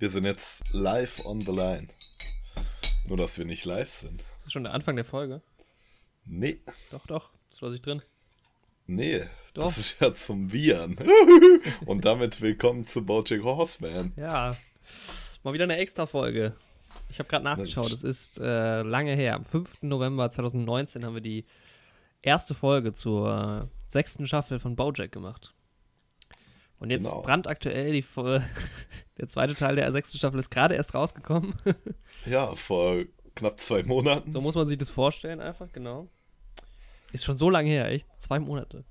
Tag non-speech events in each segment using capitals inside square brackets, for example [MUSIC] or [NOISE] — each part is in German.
Wir sind jetzt live on the line. Nur, dass wir nicht live sind. Das ist schon der Anfang der Folge. Nee. Doch, doch. Das lasse ich drin. Nee. Doch. Das ist ja zum Viren. [LAUGHS] Und damit willkommen zu Bojack Horseman. Ja. Mal wieder eine extra Folge. Ich habe gerade nachgeschaut. Es ist äh, lange her. Am 5. November 2019 haben wir die erste Folge zur äh, sechsten Staffel von Bojack gemacht. Und jetzt genau. brandaktuell die, [LAUGHS] der zweite Teil der sechsten Staffel ist gerade erst rausgekommen. [LAUGHS] ja, vor knapp zwei Monaten. So muss man sich das vorstellen, einfach, genau. Ist schon so lange her, echt? Zwei Monate.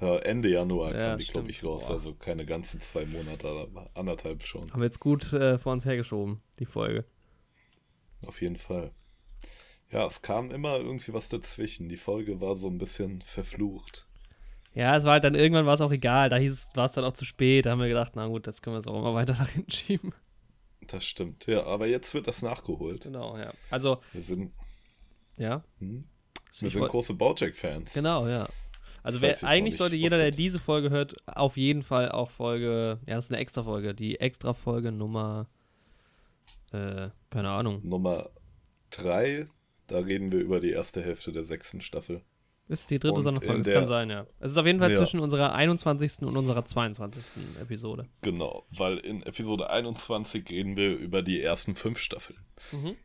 Ja, Ende Januar ja, kam die, glaube ich, raus. Boah. Also keine ganzen zwei Monate, aber anderthalb schon. Haben wir jetzt gut äh, vor uns hergeschoben, die Folge. Auf jeden Fall. Ja, es kam immer irgendwie was dazwischen. Die Folge war so ein bisschen verflucht. Ja, es war halt dann irgendwann war es auch egal. Da hieß war es dann auch zu spät. Da haben wir gedacht, na gut, jetzt können wir es auch immer weiter [LAUGHS] nach hinten schieben. Das stimmt, ja, aber jetzt wird das nachgeholt. Genau, ja. Also. Wir sind. Ja. Hm? Wir sind große Bojack-Fans. Genau, ja. Also wer, eigentlich sollte jeder, der diese Folge hört, auf jeden Fall auch Folge, ja, das ist eine extra Folge, die extra Folge Nummer, äh, keine Ahnung. Nummer 3, da reden wir über die erste Hälfte der sechsten Staffel. Ist die dritte Sonderfolge, das kann sein, ja. Es ist auf jeden Fall ja. zwischen unserer 21. und unserer 22. Episode. Genau, weil in Episode 21 reden wir über die ersten fünf Staffeln. Mhm.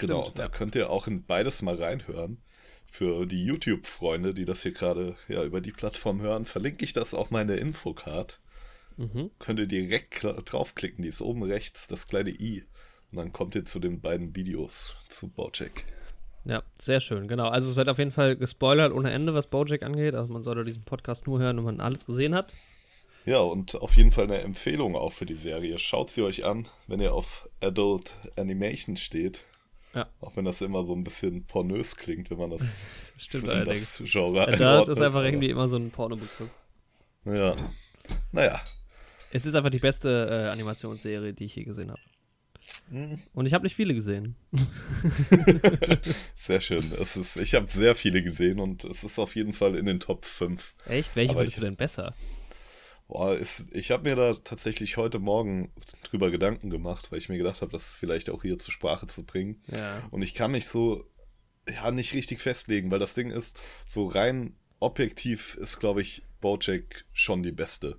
Genau, Stimmt, da ja. könnt ihr auch in beides mal reinhören. Für die YouTube-Freunde, die das hier gerade ja, über die Plattform hören, verlinke ich das auf meine Infocard. Mhm. Könnt ihr direkt draufklicken, die ist oben rechts, das kleine i. Und dann kommt ihr zu den beiden Videos zu Bojack. Ja, sehr schön, genau. Also es wird auf jeden Fall gespoilert ohne Ende, was Bojack angeht. Also man sollte diesen Podcast nur hören, wenn man alles gesehen hat. Ja, und auf jeden Fall eine Empfehlung auch für die Serie. Schaut sie euch an, wenn ihr auf Adult Animation steht. Ja. Auch wenn das immer so ein bisschen pornös klingt, wenn man das, [LAUGHS] Stimmt in das Genre Adult ist einfach irgendwie immer so ein Pornobegriff. Ja. Naja. Es ist einfach die beste äh, Animationsserie, die ich je gesehen habe. Mhm. Und ich habe nicht viele gesehen. [LAUGHS] sehr schön. Es ist, ich habe sehr viele gesehen und es ist auf jeden Fall in den Top 5. Echt? Welche findest du denn besser? Boah, ist, ich habe mir da tatsächlich heute Morgen drüber Gedanken gemacht, weil ich mir gedacht habe, das vielleicht auch hier zur Sprache zu bringen. Ja. Und ich kann mich so ja nicht richtig festlegen, weil das Ding ist, so rein objektiv ist, glaube ich, Bojack schon die beste.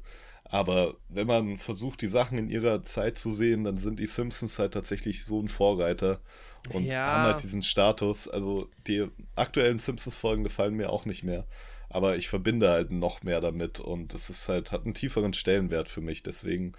Aber wenn man versucht, die Sachen in ihrer Zeit zu sehen, dann sind die Simpsons halt tatsächlich so ein Vorreiter und ja. haben halt diesen Status. Also die aktuellen Simpsons-Folgen gefallen mir auch nicht mehr. Aber ich verbinde halt noch mehr damit und es ist halt, hat einen tieferen Stellenwert für mich. Deswegen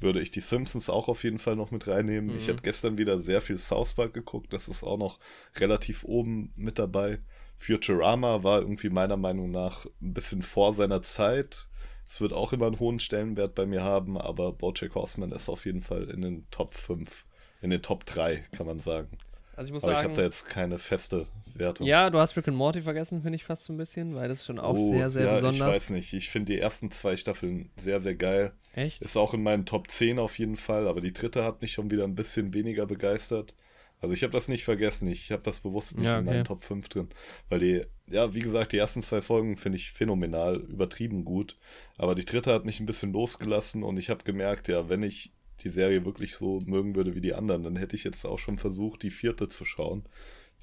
würde ich die Simpsons auch auf jeden Fall noch mit reinnehmen. Mhm. Ich habe gestern wieder sehr viel South Park geguckt, das ist auch noch relativ oben mit dabei. Futurama war irgendwie meiner Meinung nach ein bisschen vor seiner Zeit es wird auch immer einen hohen Stellenwert bei mir haben, aber Bojack Horseman ist auf jeden Fall in den Top 5, in den Top 3, kann man sagen. Also ich muss aber sagen, ich habe da jetzt keine feste Wertung. Ja, du hast Rick and Morty vergessen, finde ich fast so ein bisschen, weil das ist schon auch oh, sehr, sehr ja, besonders. Ich weiß nicht. Ich finde die ersten zwei Staffeln sehr, sehr geil. Echt? Ist auch in meinen Top 10 auf jeden Fall, aber die dritte hat mich schon wieder ein bisschen weniger begeistert. Also ich habe das nicht vergessen, ich habe das bewusst nicht ja, okay. in meinen Top 5 drin. Weil die, ja, wie gesagt, die ersten zwei Folgen finde ich phänomenal, übertrieben gut. Aber die dritte hat mich ein bisschen losgelassen und ich habe gemerkt, ja, wenn ich die Serie wirklich so mögen würde wie die anderen, dann hätte ich jetzt auch schon versucht, die vierte zu schauen,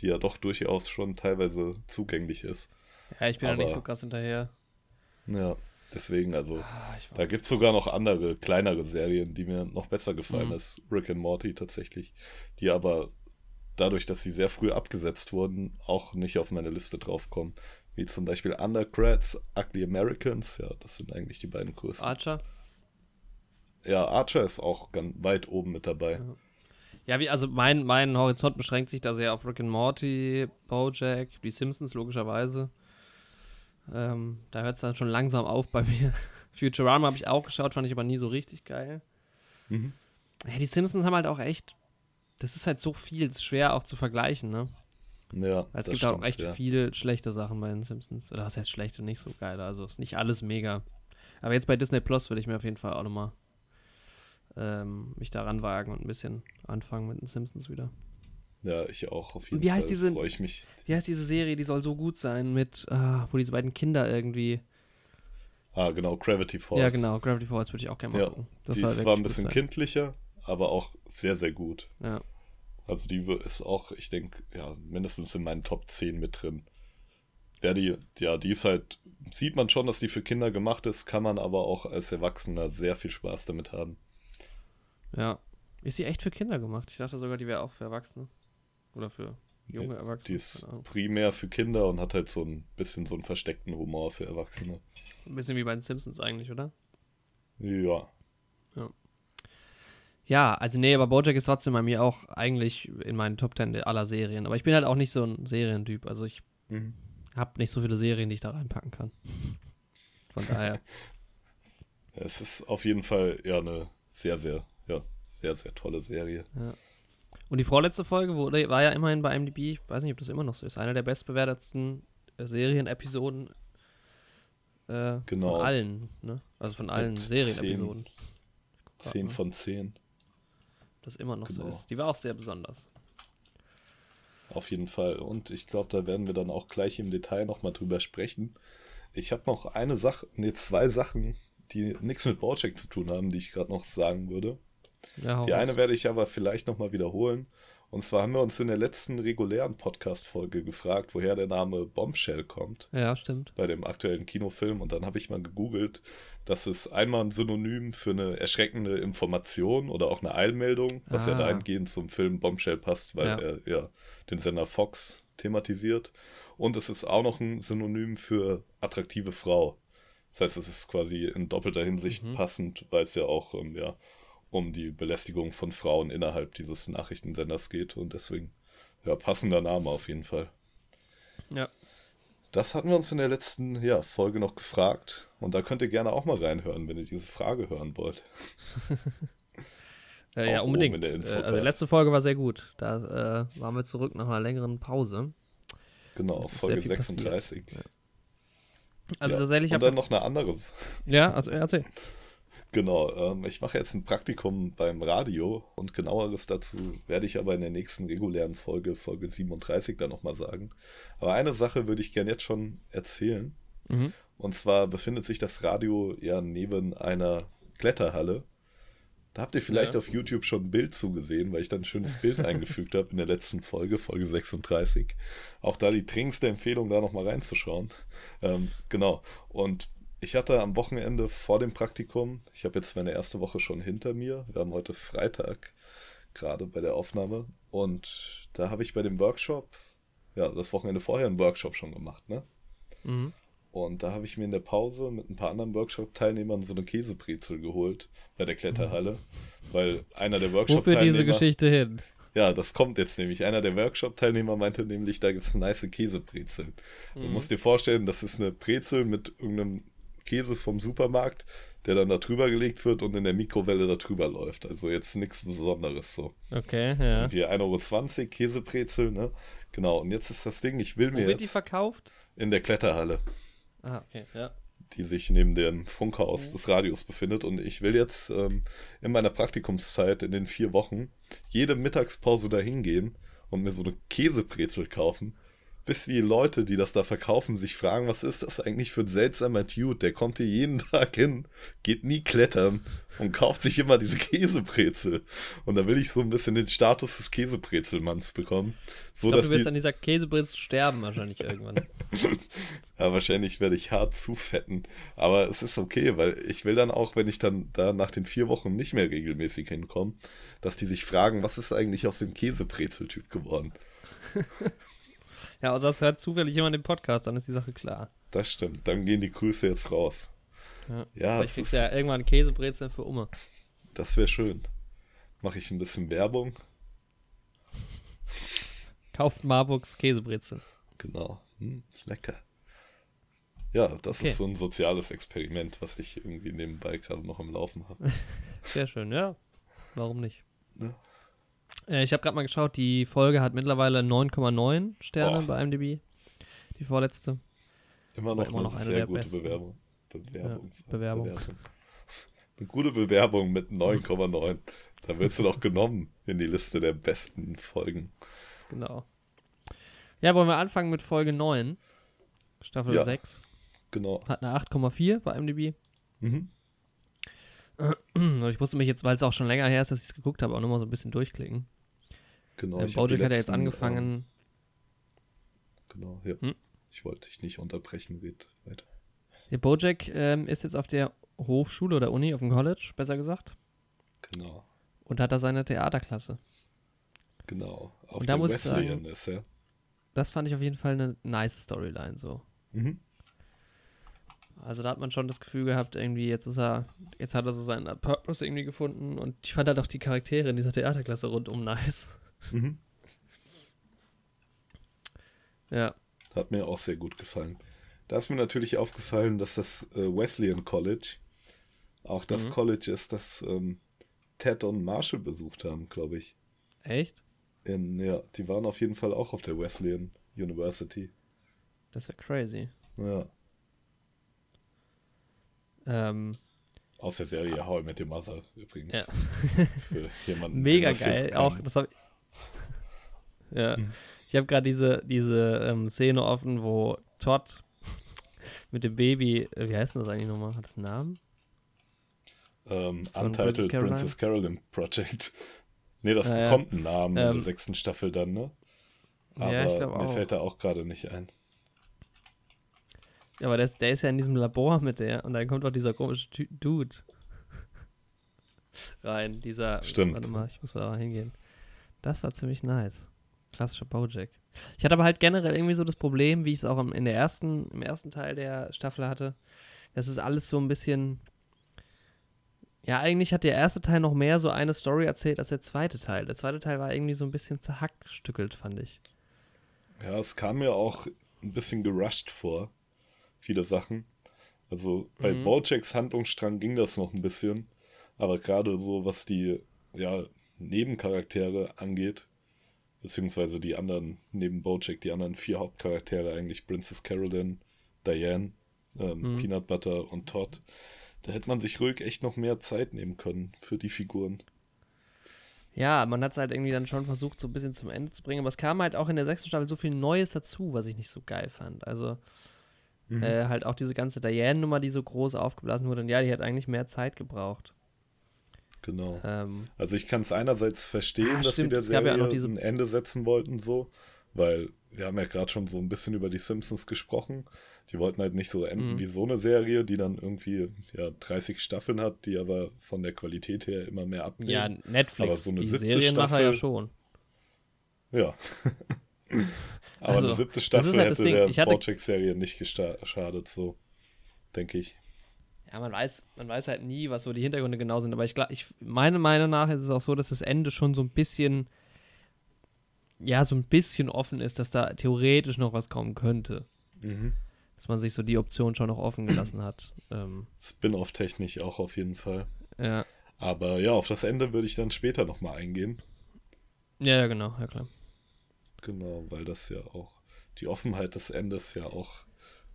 die ja doch durchaus schon teilweise zugänglich ist. Ja, ich bin ja nicht so krass hinterher. Ja, deswegen, also, ah, da gibt es sogar noch andere, kleinere Serien, die mir noch besser gefallen mhm. als Rick and Morty tatsächlich, die aber dadurch, dass sie sehr früh abgesetzt wurden, auch nicht auf meine Liste draufkommen. Wie zum Beispiel Undergrads, Ugly Americans, ja, das sind eigentlich die beiden größten. Archer? Ja, Archer ist auch ganz weit oben mit dabei. Ja. Wie, also mein, mein Horizont beschränkt sich da sehr auf Rick and Morty, Bojack, die Simpsons logischerweise. Ähm, da hört es dann schon langsam auf bei [LAUGHS] mir. Futurama habe ich auch geschaut, fand ich aber nie so richtig geil. Mhm. Ja, die Simpsons haben halt auch echt das ist halt so viel, es ist schwer auch zu vergleichen, ne? Ja. Es gibt stimmt, auch echt ja. viele schlechte Sachen bei den Simpsons. Oder was heißt schlecht und nicht so geil? Also ist nicht alles mega. Aber jetzt bei Disney Plus will ich mir auf jeden Fall auch nochmal ähm, mich daran wagen und ein bisschen anfangen mit den Simpsons wieder. Ja, ich auch auf jeden wie heißt Fall. Diese, freue ich mich. Wie heißt diese Serie? Die soll so gut sein mit, ah, wo diese beiden Kinder irgendwie Ah, genau, Gravity Falls. Ja, genau, Gravity Falls würde ich auch gerne mal Ja. Das die war ist zwar ein bisschen kindlicher, aber auch sehr, sehr gut. Ja. Also die ist auch, ich denke, ja, mindestens in meinen Top 10 mit drin. Ja, die, ja, die ist halt, sieht man schon, dass die für Kinder gemacht ist, kann man aber auch als Erwachsener sehr viel Spaß damit haben. Ja. Ist sie echt für Kinder gemacht? Ich dachte sogar, die wäre auch für Erwachsene. Oder für junge Erwachsene. Die ist primär für Kinder und hat halt so ein bisschen so einen versteckten Humor für Erwachsene. Ein bisschen wie bei den Simpsons eigentlich, oder? Ja, Ja, also nee, aber Bojack ist trotzdem bei mir auch eigentlich in meinen Top 10 aller Serien. Aber ich bin halt auch nicht so ein Serientyp. Also ich Mhm. habe nicht so viele Serien, die ich da reinpacken kann. Von daher. [LAUGHS] es ist auf jeden Fall ja eine sehr, sehr, ja, sehr, sehr tolle Serie. Und die vorletzte Folge wurde, war ja immerhin bei MDB, ich weiß nicht, ob das immer noch so ist, eine der bestbewertetsten äh, Serienepisoden äh, Genau. von allen, ne? Also von allen Serienepisoden. 10 mal, von 10, ob Das immer noch so Genau. ist. Die war auch sehr besonders. auf jeden Fall. Und ich glaube, da werden wir dann auch gleich im Detail nochmal drüber sprechen. Ich habe noch eine Sache, nee, zwei Sachen, die nichts mit Bojack zu tun haben, die ich gerade noch sagen würde. Ja, Die eine werde ich aber vielleicht nochmal wiederholen. Und zwar haben wir uns in der letzten regulären Podcast-Folge gefragt, woher der Name Bombshell kommt Ja, stimmt. bei dem aktuellen Kinofilm. Und dann habe ich mal gegoogelt, dass es einmal ein Synonym für eine erschreckende Information oder auch eine Eilmeldung, was ja Ah. dahingehend zum Film Bombshell passt, weil Ja. er ja den Sender Fox thematisiert. Und es ist auch noch ein Synonym für attraktive Frau. Das heißt, es ist quasi in doppelter Hinsicht Mhm. passend, weil es ja auch ähm, ja, um die Belästigung von Frauen innerhalb dieses Nachrichtensenders geht. Und deswegen, ja, passender Name auf jeden Fall. Ja. Das hatten wir uns in der letzten ja, Folge noch gefragt. Und da könnt ihr gerne auch mal reinhören, wenn ihr diese Frage hören wollt. [LAUGHS] Äh, ja, unbedingt. Äh, also die letzte Folge war sehr gut. Da äh, waren wir zurück nach einer längeren Pause. Genau, Folge sehr viel passiert. 36. Also ja. tatsächlich Und dann noch eine andere. Ja, also erzähl. Genau, ähm, ich mache jetzt ein Praktikum beim Radio und genaueres dazu werde ich aber in der nächsten regulären Folge, Folge 37, dann nochmal sagen. Aber eine Sache würde ich gerne jetzt schon erzählen. Mhm. Und zwar befindet sich das Radio ja neben einer Kletterhalle. Da habt ihr vielleicht Ja. auf YouTube schon ein Bild zugesehen, weil ich dann ein schönes Bild [LAUGHS] eingefügt habe in der letzten Folge, Folge 36. Auch da die dringendste Empfehlung, da nochmal reinzuschauen. Ähm, genau. Und ich hatte am Wochenende vor dem Praktikum, ich habe jetzt meine erste Woche schon hinter mir. Wir haben heute Freitag gerade bei der Aufnahme. Und da habe ich bei dem Workshop, ja, das Wochenende vorher einen Workshop schon gemacht, ne? Mhm. Und da habe ich mir in der Pause mit ein paar anderen Workshop-Teilnehmern so eine Käsebrezel geholt bei der Kletterhalle, weil einer der Wo führt diese Workshop-Teilnehmer, Geschichte hin? ja, das kommt jetzt nämlich, einer der Workshop-Teilnehmer meinte nämlich, da gibt es nice Käsebrezeln. Du Mhm. musst dir vorstellen, das ist eine Brezel mit irgendeinem Käse vom Supermarkt, der dann da drüber gelegt wird und in der Mikrowelle da drüber läuft. Also jetzt nichts Besonderes so. Okay, ja. Irgendwie 1,20 Euro Käsebrezel, ne? Genau, und jetzt ist das Ding, ich will Wo mir wird die jetzt verkauft? in der Kletterhalle Ah, okay, ja. die sich neben dem Funkhaus Mhm. des Radios befindet. Und ich will jetzt ähm, in meiner Praktikumszeit in den vier Wochen jede Mittagspause dahin gehen und mir so eine Käsebrezel kaufen, bis die Leute, die das da verkaufen, sich fragen, was ist das eigentlich für ein seltsamer Dude? Der kommt hier jeden [LAUGHS] Tag hin, geht nie klettern und kauft sich immer diese Käsebrezel. Und da will ich so ein bisschen den Status des Käsebrezelmanns bekommen. So Ich glaube, dass du wirst die, an dieser Käsebritz sterben wahrscheinlich irgendwann. [LAUGHS] Ja, wahrscheinlich werde ich hart zufetten. Aber es ist okay, weil ich will dann auch, wenn ich dann da nach den vier Wochen nicht mehr regelmäßig hinkomme, dass die sich fragen, was ist eigentlich aus dem Käsebrezel-Typ geworden? [LAUGHS] Ja, außer es hört zufällig jemand den Podcast, dann ist die Sache klar. Das stimmt. Dann gehen die Grüße jetzt raus. Ja. Ja, Vielleicht das, kriegst ja irgendwann Käsebrezel für Umme. das wäre schön. Mache ich ein bisschen Werbung. Kauft Marburgs Käsebrezel. Genau. Hm, lecker. Ja, das Okay. ist so ein soziales Experiment, was ich irgendwie nebenbei gerade noch im Laufen habe. [LAUGHS] Sehr schön, ja. Warum nicht? Ne? Äh, ich habe gerade mal geschaut, die Folge hat mittlerweile 9,9 Sterne Oh. bei IMDb. Die vorletzte. Immer noch, immer noch eine eine sehr gute besten. Bewerbung. Bewerbung. Ja, Bewerbung. Bewertung. [LAUGHS] Eine gute Bewerbung mit 9,9. Da wird sie doch genommen in die Liste der besten Folgen. Genau. Ja, wollen wir anfangen mit Folge 9, Staffel Ja. 6. Genau. Hat eine 8,4 bei MDB. Mhm. Ich musste mich jetzt, weil es auch schon länger her ist, dass ich es geguckt habe, auch nochmal so ein bisschen durchklicken. Genau. Ähm, Bojack hat ja jetzt angefangen. Ähm, genau, ja. Hm? Ich wollte dich nicht unterbrechen, red weiter. Der Bojack ähm, ist jetzt auf der Hochschule oder Uni, auf dem College, besser gesagt, Genau, und hat da seine Theaterklasse. genau. Auf Und da der muss ich sagen- Wesleyan ist er. Das fand ich auf jeden Fall eine nice Storyline so. Mhm. Also da hat man schon das Gefühl gehabt, irgendwie jetzt ist er, jetzt hat er so seinen Purpose irgendwie gefunden und ich fand halt auch die Charaktere in dieser Theaterklasse rundum nice. Mhm. [LAUGHS] Ja, Hat mir auch sehr gut gefallen. Da ist mir natürlich aufgefallen, dass das äh, Wesleyan College auch das Mhm. College ist, das ähm, Ted und Marshall besucht haben, glaube ich. echt? In, ja, die waren auf jeden Fall auch auf der Wesleyan University. Das ist ja crazy. Ja, Ähm, aus der Serie How I Met Your Mother übrigens. Ja. Für jemanden, [LAUGHS] mega geil. Auch, das hab ich. ja. Mhm. Ich habe gerade diese, diese ähm, Szene offen, wo Todd mit dem Baby, äh, wie heißt denn das eigentlich nochmal? Hat das einen Namen? Ähm, Untitled Princess Caroline? Princess Carolyn Project. [LAUGHS] Nee, das Ah, ja. bekommt einen Namen in der Ähm, sechsten Staffel dann, ne? Aber Ja, mir auch. fällt da auch gerade nicht ein. Ja, aber der, ist- der ist ja in diesem Labor mit der und dann kommt auch dieser komische Ty- Dude rein. Dieser. Stimmt. Warte mal, ich muss mal hingehen. Das war ziemlich nice. Klassischer Bojack. Ich hatte aber halt generell irgendwie so das Problem, wie ich es auch im, in der ersten, im ersten Teil der Staffel hatte. Das ist alles so ein bisschen. Ja, eigentlich hat der erste Teil noch mehr so eine Story erzählt als der zweite Teil. Der zweite Teil war irgendwie so ein bisschen zerhackstückelt, fand ich. Ja, es kam mir auch ein bisschen gerusht vor. Viele Sachen. Also bei Mhm. Bojacks Handlungsstrang ging das noch ein bisschen. Aber gerade so, was die ja, Nebencharaktere angeht, beziehungsweise die anderen, neben Bojack, die anderen vier Hauptcharaktere, eigentlich Princess Carolyn, Diane, ähm, Mhm. Peanut Butter und Todd, da hätte man sich ruhig echt noch mehr Zeit nehmen können für die Figuren. Ja, man hat es halt irgendwie dann schon versucht, so ein bisschen zum Ende zu bringen. Aber es kam halt auch in der sechsten Staffel so viel Neues dazu, was ich nicht so geil fand. Also Mhm. äh, halt auch diese ganze Diane-Nummer, die so groß aufgeblasen wurde. Und ja, die hat eigentlich mehr Zeit gebraucht. Genau. Ähm, Also ich kann es einerseits verstehen, Ah, dass stimmt, die der ja Serie auch noch diese- ein Ende setzen wollten, so, weil wir haben ja gerade schon so ein bisschen über die Simpsons gesprochen. Die wollten halt nicht so enden Mhm. wie so eine Serie, die dann irgendwie ja 30 Staffeln hat, die aber von der Qualität her immer mehr abnehmen. ja, Netflix, aber so eine die siebte Serienmacher ja Staffel- schon. Ja. [LAUGHS] aber Also, eine siebte Staffel halt hätte Ding, der Bojack-Serie nicht geschadet, so denke ich. Ja, man weiß, man weiß halt nie, was so die Hintergründe genau sind. Aber ich glaube, ich, meiner Meinung nach ist es auch so, dass das Ende schon so ein bisschen, ja, so ein bisschen offen ist, dass da theoretisch noch was kommen könnte. Mhm. Dass man sich so die Option schon noch offen gelassen hat. Ähm, Spin-off-technisch auch auf jeden Fall. ja. Aber ja, auf das Ende würde ich dann später nochmal eingehen. ja, ja, genau, ja klar. Genau, weil das ja auch, die Offenheit des Endes ja auch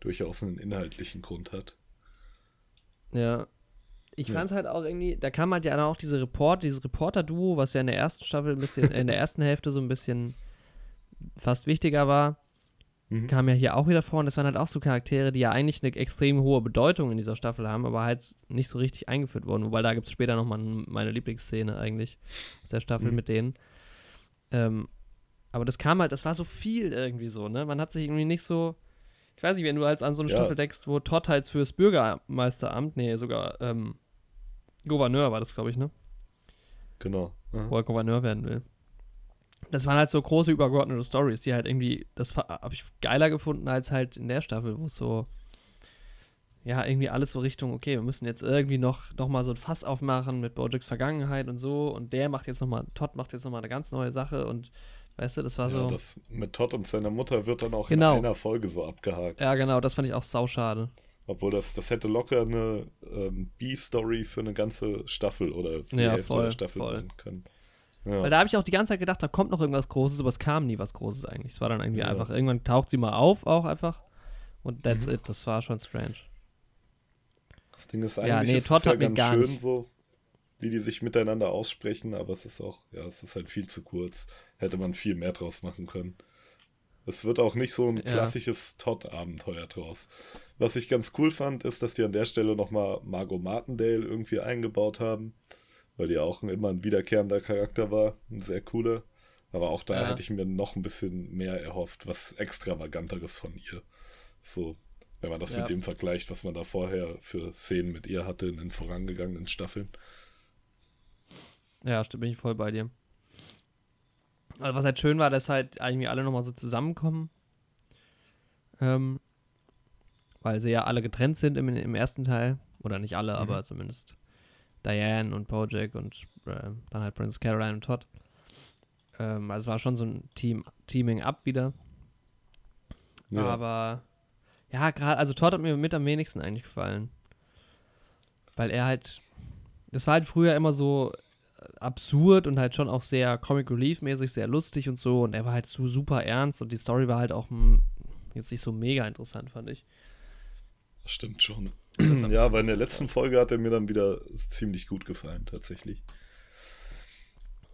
durchaus einen inhaltlichen Grund hat. Ja. Ich Ja. fand halt auch irgendwie, da kam halt ja dann auch diese Report, dieses Reporter-Duo, was ja in der ersten Staffel ein bisschen, in der ersten Hälfte so ein bisschen fast wichtiger war, Mhm. kam ja hier auch wieder vor und das waren halt auch so Charaktere, die ja eigentlich eine extrem hohe Bedeutung in dieser Staffel haben, aber halt nicht so richtig eingeführt wurden. Wobei da gibt es später nochmal meine Lieblingsszene eigentlich aus der Staffel Mhm. mit denen. Ähm, aber das kam halt, das war so viel irgendwie so, ne? Man hat sich irgendwie nicht so. Ich weiß nicht, wenn du halt an so eine Ja. Staffel denkst, wo Todd halt fürs Bürgermeisteramt, nee, sogar ähm, Gouverneur war das, glaube ich, ne? Genau. Aha. wo er Gouverneur werden will. Das waren halt so große übergeordnete Stories, die halt irgendwie, das habe ich geiler gefunden als halt in der Staffel, wo es so, ja, irgendwie alles so Richtung, okay, wir müssen jetzt irgendwie noch, noch mal so ein Fass aufmachen mit Bojacks Vergangenheit und so und der macht jetzt noch mal, Todd macht jetzt noch mal eine ganz neue Sache und, weißt du, das war Ja, so, das mit Todd und seiner Mutter wird dann auch Genau. in einer Folge so abgehakt. ja genau, das fand ich auch sauschade. Obwohl das, das hätte locker eine ähm, B-Story für eine ganze Staffel oder für die Ja, Hälfte voll, der Staffel voll. sein können. Ja. Weil da habe ich auch die ganze Zeit gedacht, da kommt noch irgendwas Großes, aber es kam nie was Großes eigentlich. Es war dann irgendwie Ja. einfach, irgendwann taucht sie mal auf, auch einfach. Und that's it, das war schon strange. Das Ding ist Ja, eigentlich nee, ist Todd ja ganz schön nicht- so, wie die sich miteinander aussprechen, aber es ist auch, ja, es ist halt viel zu kurz. Hätte man viel mehr draus machen können. Es wird auch nicht so ein Ja. klassisches Todd-Abenteuer draus. was ich ganz cool fand, ist, dass die an der Stelle nochmal Margot Martindale irgendwie eingebaut haben, weil die auch immer ein wiederkehrender Charakter war, ein sehr cooler. Aber auch da ja. hätte ich mir noch ein bisschen mehr erhofft, was extravaganteres von ihr. So, wenn man das ja. mit dem vergleicht, was man da vorher für Szenen mit ihr hatte in den vorangegangenen Staffeln. Ja, stimmt, bin ich voll bei dir. Also was halt schön war, dass halt eigentlich alle nochmal so zusammenkommen. Ähm, weil sie ja alle getrennt sind im, im ersten Teil. Oder nicht alle, mhm. aber zumindest Diane und Bojack und äh, dann halt Prince Caroline und Todd. Ähm, also es war schon so ein Team, Teaming up wieder. Ja. Aber ja, gerade, also Todd hat mir mit am wenigsten eigentlich gefallen. Weil er halt, das war halt früher immer so absurd und halt schon auch sehr Comic Relief-mäßig, sehr lustig und so. Und er war halt so super ernst und die Story war halt auch m, jetzt nicht so mega interessant, fand ich. Das stimmt schon. [CLEARS THROAT] ja, aber in der letzten Folge hat er mir dann wieder ziemlich gut gefallen, tatsächlich.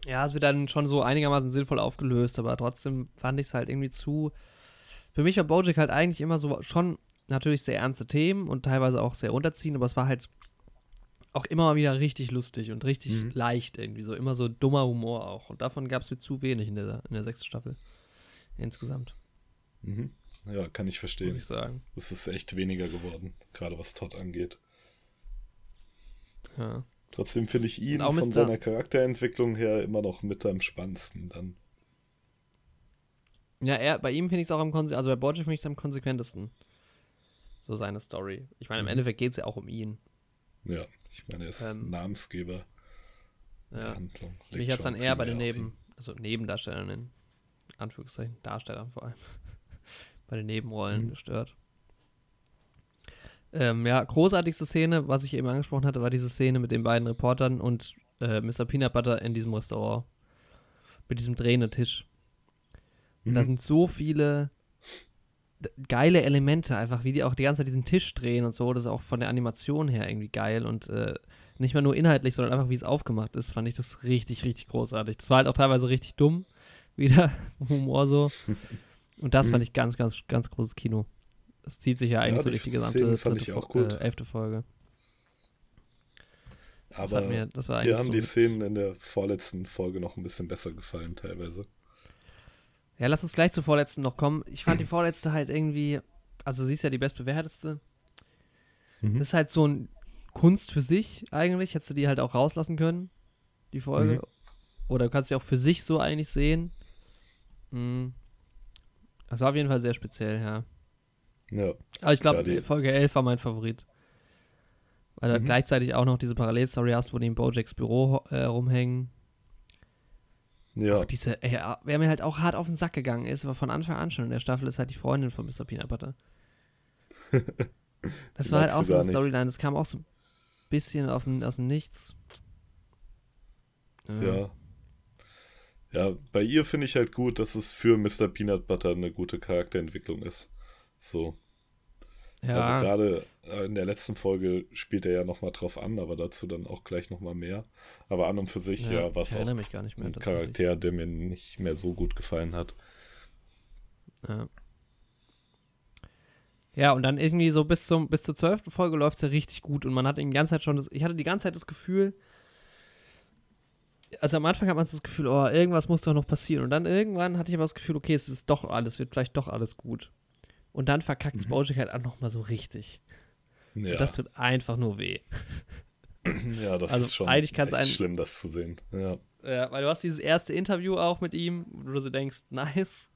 Ja, es wird dann schon so einigermaßen sinnvoll aufgelöst, aber trotzdem fand ich es halt irgendwie zu. Für mich war Bojack halt eigentlich immer so schon natürlich sehr ernste Themen und teilweise auch sehr unterziehend, aber es war halt auch immer wieder richtig lustig und richtig mhm. leicht irgendwie so. Immer so dummer Humor auch. Und davon gab es mir zu wenig in der, in der sechsten Staffel. Insgesamt. Mhm. Ja, kann ich verstehen. Muss ich sagen. Es ist echt weniger geworden, gerade was Todd angeht. Ja. Trotzdem finde ich ihn von seiner Charakterentwicklung her immer noch mit am spannendsten dann. Ja, er, bei ihm finde ich es auch am konsequentesten, also bei Borgia finde ich es am konsequentesten. So seine Story. Ich meine, im mhm. Endeffekt geht es ja auch um ihn. Ja, ich meine, er ist ähm, Namensgeber ja. der Handlung. Mich hat es dann eher bei den Neben, also Nebendarstellern in Anführungszeichen, Darstellern vor allem, [LAUGHS] bei den Nebenrollen mhm. gestört. Ähm, ja, großartigste Szene, was ich eben angesprochen hatte, war diese Szene mit den beiden Reportern und äh, Mr. Peanut Butter in diesem Restaurant. Mit diesem drehenden Tisch. Und mhm. da sind so viele geile Elemente, einfach wie die auch die ganze Zeit diesen Tisch drehen und so. Das ist auch von der Animation her irgendwie geil und äh, nicht mehr nur inhaltlich, sondern einfach wie es aufgemacht ist, fand ich das richtig, richtig großartig. Das war halt auch teilweise richtig dumm, [LAUGHS] wieder Humor so. Und das fand mhm. ich ganz, ganz, ganz großes Kino. Das zieht sich ja eigentlich ja, so durch die gesamte fand ich auch gut. Äh, elfte Folge. Aber mir, mir haben so die Szenen in der vorletzten Folge noch ein bisschen besser gefallen teilweise. Ja, lass uns gleich zur vorletzten noch kommen. Ich fand die vorletzte halt irgendwie, also sie ist ja die bestbewertetste. Mhm. Das ist halt so ein Kunst für sich eigentlich. Hättest du die halt auch rauslassen können, die Folge. Mhm. Oder du kannst sie auch für sich so eigentlich sehen. Mhm. Das war auf jeden Fall sehr speziell, ja. Ja. Aber ich glaube, ja, Folge 11 war mein Favorit. Weil du mhm. gleichzeitig auch noch diese Parallelstory hast, wo die im Bojacks Büro äh, rumhängen. Ja. Auch diese, ey, wer mir halt auch hart auf den Sack gegangen ist, aber von Anfang an schon in der Staffel ist halt die Freundin von Mr. Peanut Butter. [LAUGHS] das war halt auch so eine Storyline, das kam auch so ein bisschen auf, aus dem Nichts. Ja. ja. Ja, bei ihr finde ich halt gut, dass es für Mr. Peanut Butter eine gute Charakterentwicklung ist. So. Ja. Also gerade äh, in der letzten Folge spielt er ja nochmal drauf an, aber dazu dann auch gleich nochmal mehr. Aber an und für sich, ja, ja was auch mich gar nicht mehr, ein Charakter, der mir nicht mehr so gut gefallen hat. Ja. Ja, und dann irgendwie so bis, zum, bis zur zwölften Folge läuft es ja richtig gut und man hat die ganze Zeit schon, das, ich hatte die ganze Zeit das Gefühl, also am Anfang hat man so das Gefühl, oh, irgendwas muss doch noch passieren. Und dann irgendwann hatte ich aber das Gefühl, okay, es ist doch alles, wird vielleicht doch alles gut. Und dann verkackt mhm. Bojack halt auch nochmal so richtig. Ja. Und das tut einfach nur weh. [CLEARS THROAT] Ja, das also ist schon eigentlich echt einen, schlimm, das zu sehen. Ja. ja, weil du hast dieses erste Interview auch mit ihm, wo du so denkst, [LAUGHS] nice.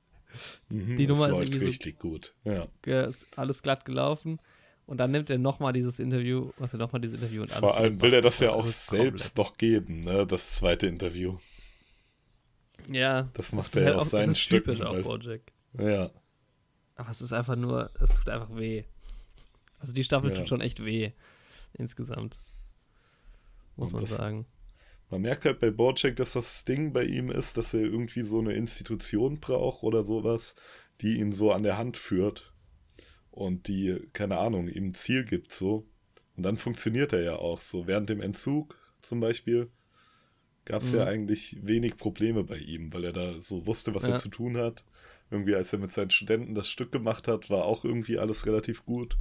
Mhm, die Nummer ist irgendwie richtig so, gut. Ja. Ist alles glatt gelaufen. Und dann nimmt er nochmal dieses Interview, macht er nochmal dieses Interview und Vor allem will er das ja auch selbst noch geben, ne? Das zweite Interview. Ja. Das macht das er ja halt auf seinen Stücken. Typisch auch Bojack. Ja. Aber es ist einfach nur, es tut einfach weh. Also die Staffel ja. tut schon echt weh. Insgesamt. Muss Und man das, sagen. Man merkt halt bei Bojack, dass das Ding bei ihm ist, dass er irgendwie so eine Institution braucht oder sowas, die ihn so an der Hand führt. Und die, keine Ahnung, ihm ein Ziel gibt so. Und dann funktioniert er ja auch so. Während dem Entzug zum Beispiel gab es mhm. ja eigentlich wenig Probleme bei ihm, weil er da so wusste, was ja. er zu tun hat irgendwie, als er mit seinen Studenten das Stück gemacht hat, war auch irgendwie alles relativ gut.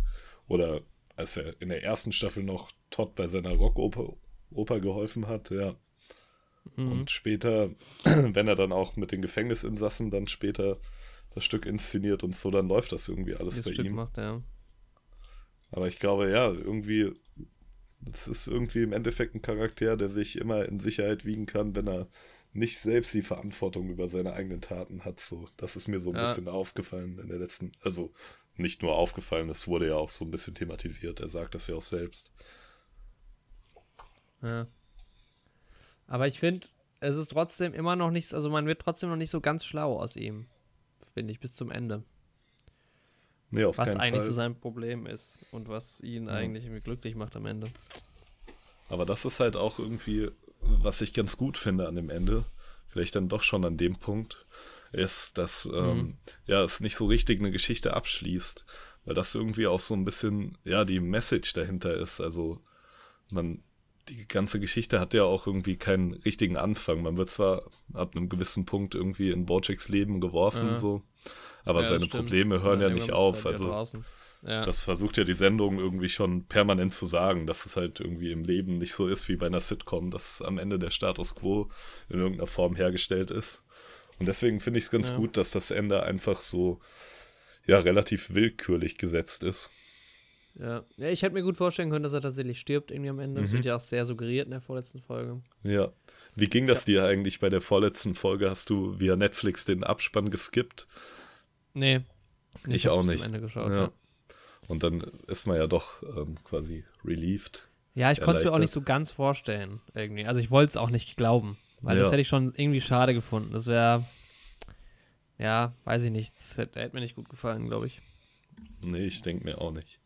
Oder als er in der ersten Staffel noch Todd bei seiner Rockoper Oper geholfen hat, ja. Mhm. Und später, [CLEARS THROAT] wenn er dann auch mit den Gefängnisinsassen dann später das Stück inszeniert und so, dann läuft das irgendwie alles das bei Stück ihm. Macht, ja. Aber ich glaube, ja, irgendwie, das ist irgendwie im Endeffekt ein Charakter, der sich immer in Sicherheit wiegen kann, wenn er nicht selbst die Verantwortung über seine eigenen Taten hat. So, das ist mir so ein ja. bisschen aufgefallen in der letzten, also nicht nur aufgefallen, es wurde ja auch so ein bisschen thematisiert. Er sagt das ja auch selbst. Ja. Aber ich finde, es ist trotzdem immer noch nicht, also man wird trotzdem noch nicht so ganz schlau aus ihm, finde ich, bis zum Ende. Nee, auf was eigentlich Fall. so sein Problem ist und was ihn ja. eigentlich irgendwie glücklich macht am Ende. Aber das ist halt auch irgendwie, was ich ganz gut finde an dem Ende, vielleicht dann doch schon an dem Punkt, ist, dass mhm. ähm, ja es nicht so richtig eine Geschichte abschließt, weil das irgendwie auch so ein bisschen ja die Message dahinter ist. Also man die ganze Geschichte hat ja auch irgendwie keinen richtigen Anfang. Man wird zwar ab einem gewissen Punkt irgendwie in Bojacks Leben geworfen, ja. so, aber ja, seine Probleme hören ja, ja nicht auf. Halt also das versucht ja die Sendung irgendwie schon permanent zu sagen, dass es halt irgendwie im Leben nicht so ist wie bei einer Sitcom, dass am Ende der Status quo in irgendeiner Form hergestellt ist. Und deswegen finde ich es ganz gut, dass das Ende einfach so ja relativ willkürlich gesetzt ist. Ja. ja, ich hätte mir gut vorstellen können, dass er tatsächlich stirbt irgendwie am Ende. Mhm. Das wird ja auch sehr suggeriert in der vorletzten Folge. Ja. Wie ging das ja. dir eigentlich bei der vorletzten Folge? Hast du via Netflix den Abspann geskippt? Nee. Ich, ich auch nicht. Geschaut, ja. ja. Und dann ist man ja doch ähm, quasi relieved. Ja, ich konnte es mir auch nicht so ganz vorstellen, irgendwie. Also ich wollte es auch nicht glauben, weil ja. das hätte ich schon irgendwie schade gefunden. Das wäre, ja, weiß ich nicht. Das hätte, hätte mir nicht gut gefallen, glaube ich. Nee, ich denke mir auch nicht.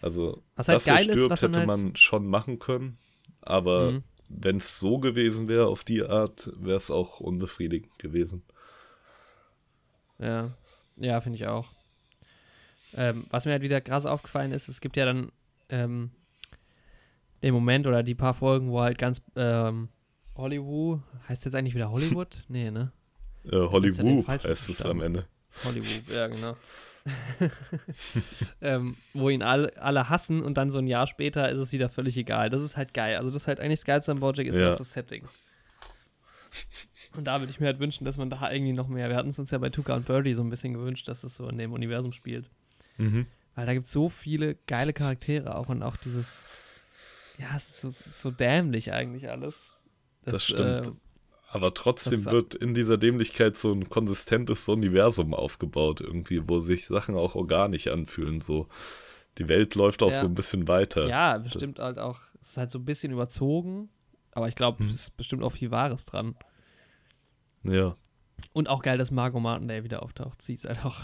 Also, Was halt dass er stirbt, ist, hätte halt man schon machen können. Aber mhm. wenn es so gewesen wäre, auf die Art, wäre es auch unbefriedigend gewesen. Ja, ja, finde ich auch. Ähm, was mir halt wieder krass aufgefallen ist, es gibt ja dann ähm, den Moment oder die paar Folgen, wo halt ganz ähm, Hollywood, heißt jetzt eigentlich wieder Hollywood? [LAUGHS] nee, ne? Äh, Hollywood heißt es am Ende. Hollywood, ja, genau. [LAUGHS] ähm, wo ihn alle, alle hassen und dann so ein Jahr später ist es wieder völlig egal. Das ist halt geil. Also das ist halt eigentlich das Geilste am Bojack ist ja. auch das Setting. Und da würde ich mir halt wünschen, dass man da irgendwie noch mehr, wir hatten es uns ja bei Tuka und Birdie so ein bisschen gewünscht, dass es so in dem Universum spielt. Mhm. Weil da gibt es so viele geile Charaktere auch und auch dieses, ja, es ist so, so dämlich eigentlich alles. Das, das stimmt. Äh, aber trotzdem wird in dieser Dämlichkeit so ein konsistentes Universum aufgebaut, irgendwie, wo sich Sachen auch organisch anfühlen. So, die Welt läuft auch ja. so ein bisschen weiter. Ja, bestimmt halt auch. Es ist halt so ein bisschen überzogen, aber ich glaube, hm. es ist bestimmt auch viel Wahres dran. Ja. Und auch geil, dass Margot Martindale wieder auftaucht. Sie ist halt auch.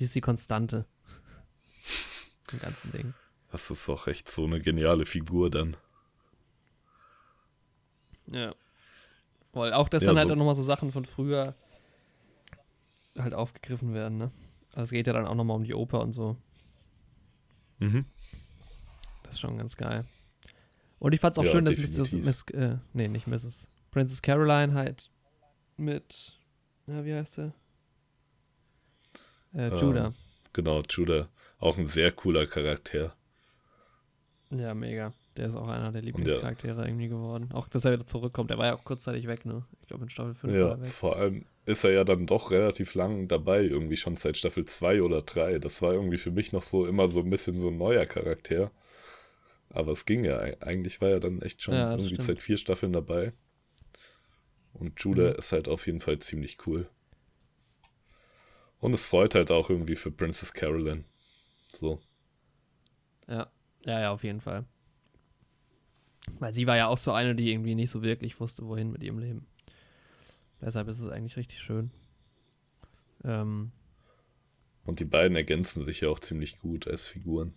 Sie ist die Konstante. Im ganzen Ding. Das ist auch echt so eine geniale Figur dann. Ja. Weil auch, dass ja, dann halt so. auch nochmal so Sachen von früher halt aufgegriffen werden, ne? Also es geht ja dann auch nochmal um die Oper und so. Mhm. Das ist schon ganz geil. Und ich fand es auch ja, schön, dass Mrs. Miss, äh, nee, nicht Mrs. Princess Caroline halt mit, ja, wie heißt der? Äh, ähm, Judah. Ähm, genau, Judah. Auch ein sehr cooler Charakter. Ja, mega. Der ist auch einer der Lieblingscharaktere irgendwie geworden. Auch, dass er wieder zurückkommt. Der war ja auch kurzzeitig weg, ne? Ich glaube, in Staffel 5 ja, war er weg. vor allem ist er ja dann doch relativ lang dabei, irgendwie schon seit Staffel 2 oder 3. Das war irgendwie für mich noch so immer so ein bisschen so ein neuer Charakter. Aber es ging ja. Eigentlich war er dann echt schon ja, irgendwie stimmt. seit vier Staffeln dabei. Und Judah mhm. ist halt auf jeden Fall ziemlich cool. Und es freut halt auch irgendwie für Princess Carolyn. So. Ja, ja, ja, auf jeden Fall. Weil sie war ja auch so eine, die irgendwie nicht so wirklich wusste, wohin mit ihrem Leben. Deshalb ist es eigentlich richtig schön. Ähm, und die beiden ergänzen sich ja auch ziemlich gut als Figuren.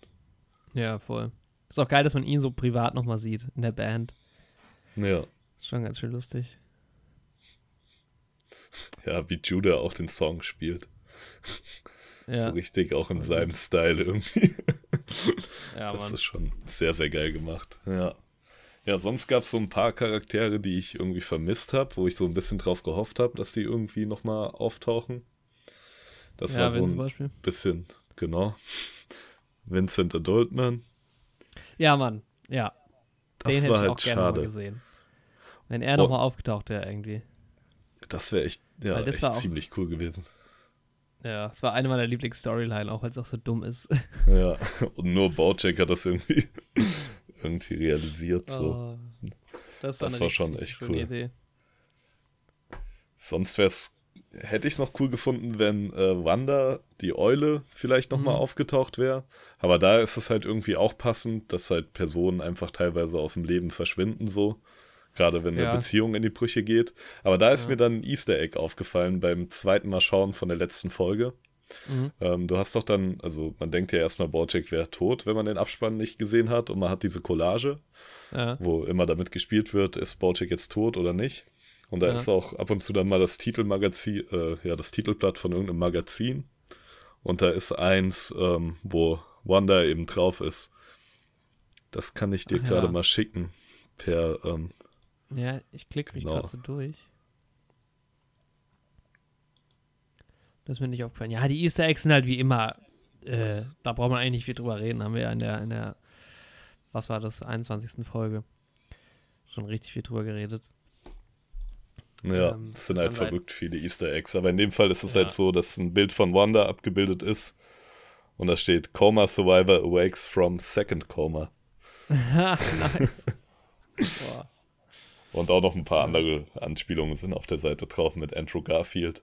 Ja, voll. Ist auch geil, dass man ihn so privat nochmal sieht in der Band. Ja. Schon ganz schön lustig. Ja, wie Judah auch den Song spielt. Ja. So richtig auch in seinem Style irgendwie. Ja, das Mann. ist schon sehr, sehr geil gemacht. Ja. Ja, sonst gab es so ein paar Charaktere, die ich irgendwie vermisst habe, wo ich so ein bisschen drauf gehofft habe, dass die irgendwie nochmal auftauchen. Das ja, war so ein bisschen. genau. Vincent Adultman. Ja, Mann, ja. Das Den hätte war ich halt auch gerne mal schade. gesehen. Wenn er Oh. nochmal aufgetaucht wäre irgendwie. Das wäre echt, ja, echt ziemlich cool gewesen. Ja, es war eine meiner Lieblings-Storyline, auch weil es auch so dumm ist. Ja, [LAUGHS] und nur Bojack hat das irgendwie, [LAUGHS] irgendwie realisiert. So. Oh, das war, Das war schon echt cool. Idee. Sonst wär's, hätte ich es noch cool gefunden, wenn äh, Wanda, die Eule, vielleicht nochmal Mhm. aufgetaucht wäre. Aber da ist es halt irgendwie auch passend, dass halt Personen einfach teilweise aus dem Leben verschwinden, so. Gerade wenn eine Ja. Beziehung in die Brüche geht. Aber da ist Ja. mir dann ein Easter Egg aufgefallen beim zweiten Mal schauen von der letzten Folge. Mhm. Ähm, du hast doch dann, also man denkt ja erstmal, Bojack wäre tot, wenn man den Abspann nicht gesehen hat. Und man hat diese Collage, Ja. wo immer damit gespielt wird, ist Bojack jetzt tot oder nicht. Und da ist auch ab und zu dann mal das Titelmagazin, äh, ja, das Titelblatt von irgendeinem Magazin. Und da ist eins, ähm, wo Wanda eben drauf ist. Das kann ich dir gerade mal schicken. Per, ähm, Ja, ich klicke mich Genau. gerade so durch. Das ist mir nicht aufgefallen. Ja, die Easter Eggs sind halt wie immer, äh, da braucht man eigentlich nicht viel drüber reden. Haben wir ja in der, in der, was war das, 21. Folge schon richtig viel drüber geredet. ja, Ähm, es sind halt halt- verrückt viele Easter Eggs. Aber in dem Fall ist es Ja. halt so, dass ein Bild von Wanda abgebildet ist. Und da steht, Coma Survivor awakes from second coma. [LAUGHS] nice. Boah. Und auch noch ein paar andere Anspielungen sind auf der Seite drauf mit Andrew Garfield.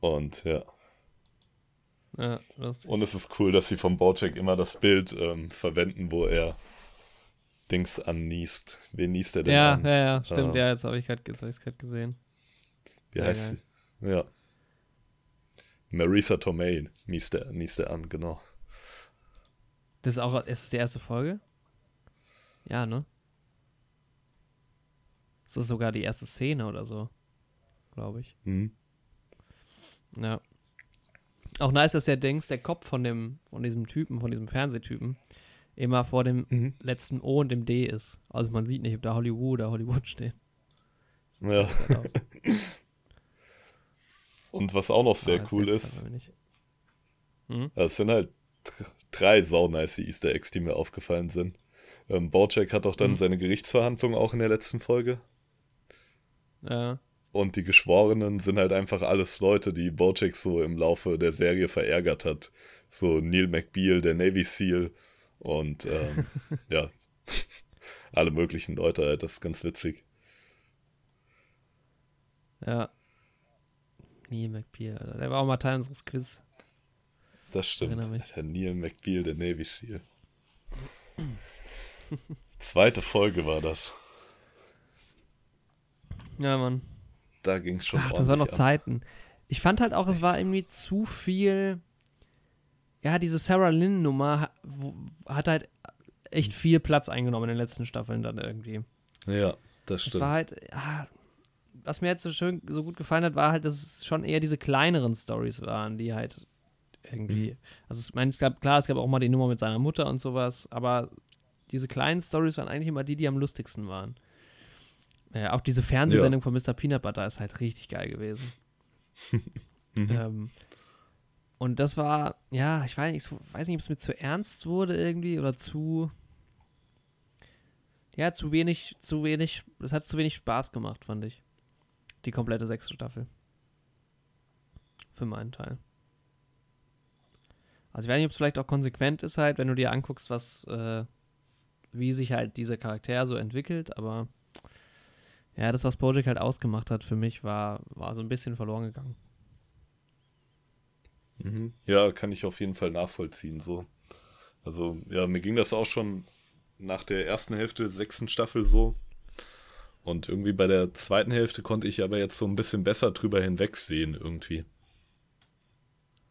Und ja. Ja. Und es ist cool, dass sie vom Bojack immer das Bild ähm, verwenden, wo er Dings anniest. Wen niest er denn ja, an? ja, ja, stimmt. Ah. Ja, jetzt habe ich es gerade gesehen. Wie sehr heißt sie? Ja. Marisa Tomei niest er, niest er an, genau. Das ist auch, ist es die erste Folge? Ja, ne? Das ist sogar die erste Szene oder so. Glaube ich. Mhm. Ja. Auch nice, dass der Dings, der Kopf von dem, von diesem Typen, von diesem Fernsehtypen, immer vor dem Mhm. letzten O und dem D ist. Also man sieht nicht, ob da Hollywood oder Hollywood steht. Ja. [LAUGHS] Und was auch noch sehr Ah, das cool ist. Hm? es sind halt dr- drei saunice Easter Eggs, die mir aufgefallen sind. Ähm, Bojack hat auch dann Mhm. seine Gerichtsverhandlung auch in der letzten Folge. Ja. Und die Geschworenen sind halt einfach alles Leute, die Bojack so im Laufe der Serie verärgert hat. So Neil McBeal, der Navy SEAL und ähm, [LAUGHS] ja, alle möglichen Leute halt. Das ist ganz witzig. Ja. Neil McBeal, Alter. Der war auch mal Teil unseres Quiz. Das stimmt. Der Neil McBeal, der Navy SEAL. Zweite Folge war das. Ja, Mann. Da ging es schon Ach, das waren noch ab. Zeiten. Ich fand halt auch, es war irgendwie zu viel. Ja, diese Sarah Lynn-Nummer hat halt echt Hm. viel Platz eingenommen in den letzten Staffeln dann irgendwie. Ja, das Es stimmt. war halt, ja, was mir jetzt so schön so gut gefallen hat, war halt, dass es schon eher diese kleineren Stories waren, die halt irgendwie, Hm. also ich meine, es gab, klar, es gab auch mal die Nummer mit seiner Mutter und sowas, aber diese kleinen Stories waren eigentlich immer die, die am lustigsten waren. Ja, auch diese Fernsehsendung von Mr. Peanut Butter ist halt richtig geil gewesen. [LAUGHS] Mhm. Ähm, und das war, ja, ich weiß nicht, so- weiß nicht, ob es mir zu ernst wurde irgendwie oder zu, ja, zu wenig, zu wenig, es hat zu wenig Spaß gemacht, fand ich. Die komplette sechste Staffel. Für meinen Teil. Also ich weiß nicht, ob es vielleicht auch konsequent ist halt, wenn du dir anguckst, was, äh, wie sich halt dieser Charakter so entwickelt, aber ja, das, was Bojack halt ausgemacht hat für mich, war, war so ein bisschen verloren gegangen. Mhm. Ja, kann ich auf jeden Fall nachvollziehen. So. Also, ja, mir ging das auch schon nach der ersten Hälfte der sechsten Staffel so. Und irgendwie bei der zweiten Hälfte konnte ich aber jetzt so ein bisschen besser drüber hinwegsehen, irgendwie.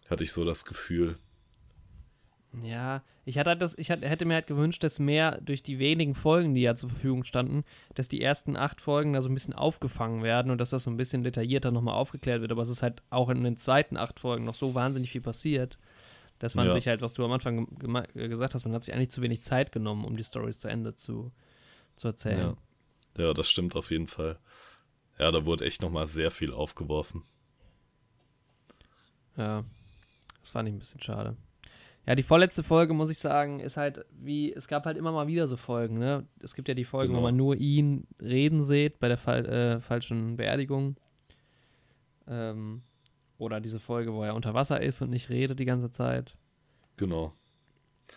Hatte ich so das Gefühl. Ja, ich hatte halt das, ich hätte mir halt gewünscht, dass mehr durch die wenigen Folgen, die ja zur Verfügung standen, dass die ersten acht Folgen da so ein bisschen aufgefangen werden und dass das so ein bisschen detaillierter nochmal aufgeklärt wird. Aber es ist halt auch in den zweiten acht Folgen noch so wahnsinnig viel passiert, dass man Ja. sich halt, was du am Anfang äh, gesagt hast, man hat sich eigentlich zu wenig Zeit genommen, um die Stories zu Ende zu, zu erzählen. Ja. ja, das stimmt auf jeden Fall. Ja, da wurde echt nochmal sehr viel aufgeworfen. Ja. Das fand ich ein bisschen schade. Ja, die vorletzte Folge, muss ich sagen, ist halt wie, es gab halt immer mal wieder so Folgen, ne? Es gibt ja die Folgen, Genau. wo man nur ihn reden sieht bei der Fall, äh, falschen Beerdigung. Ähm, oder diese Folge, wo er unter Wasser ist und nicht redet die ganze Zeit. Genau.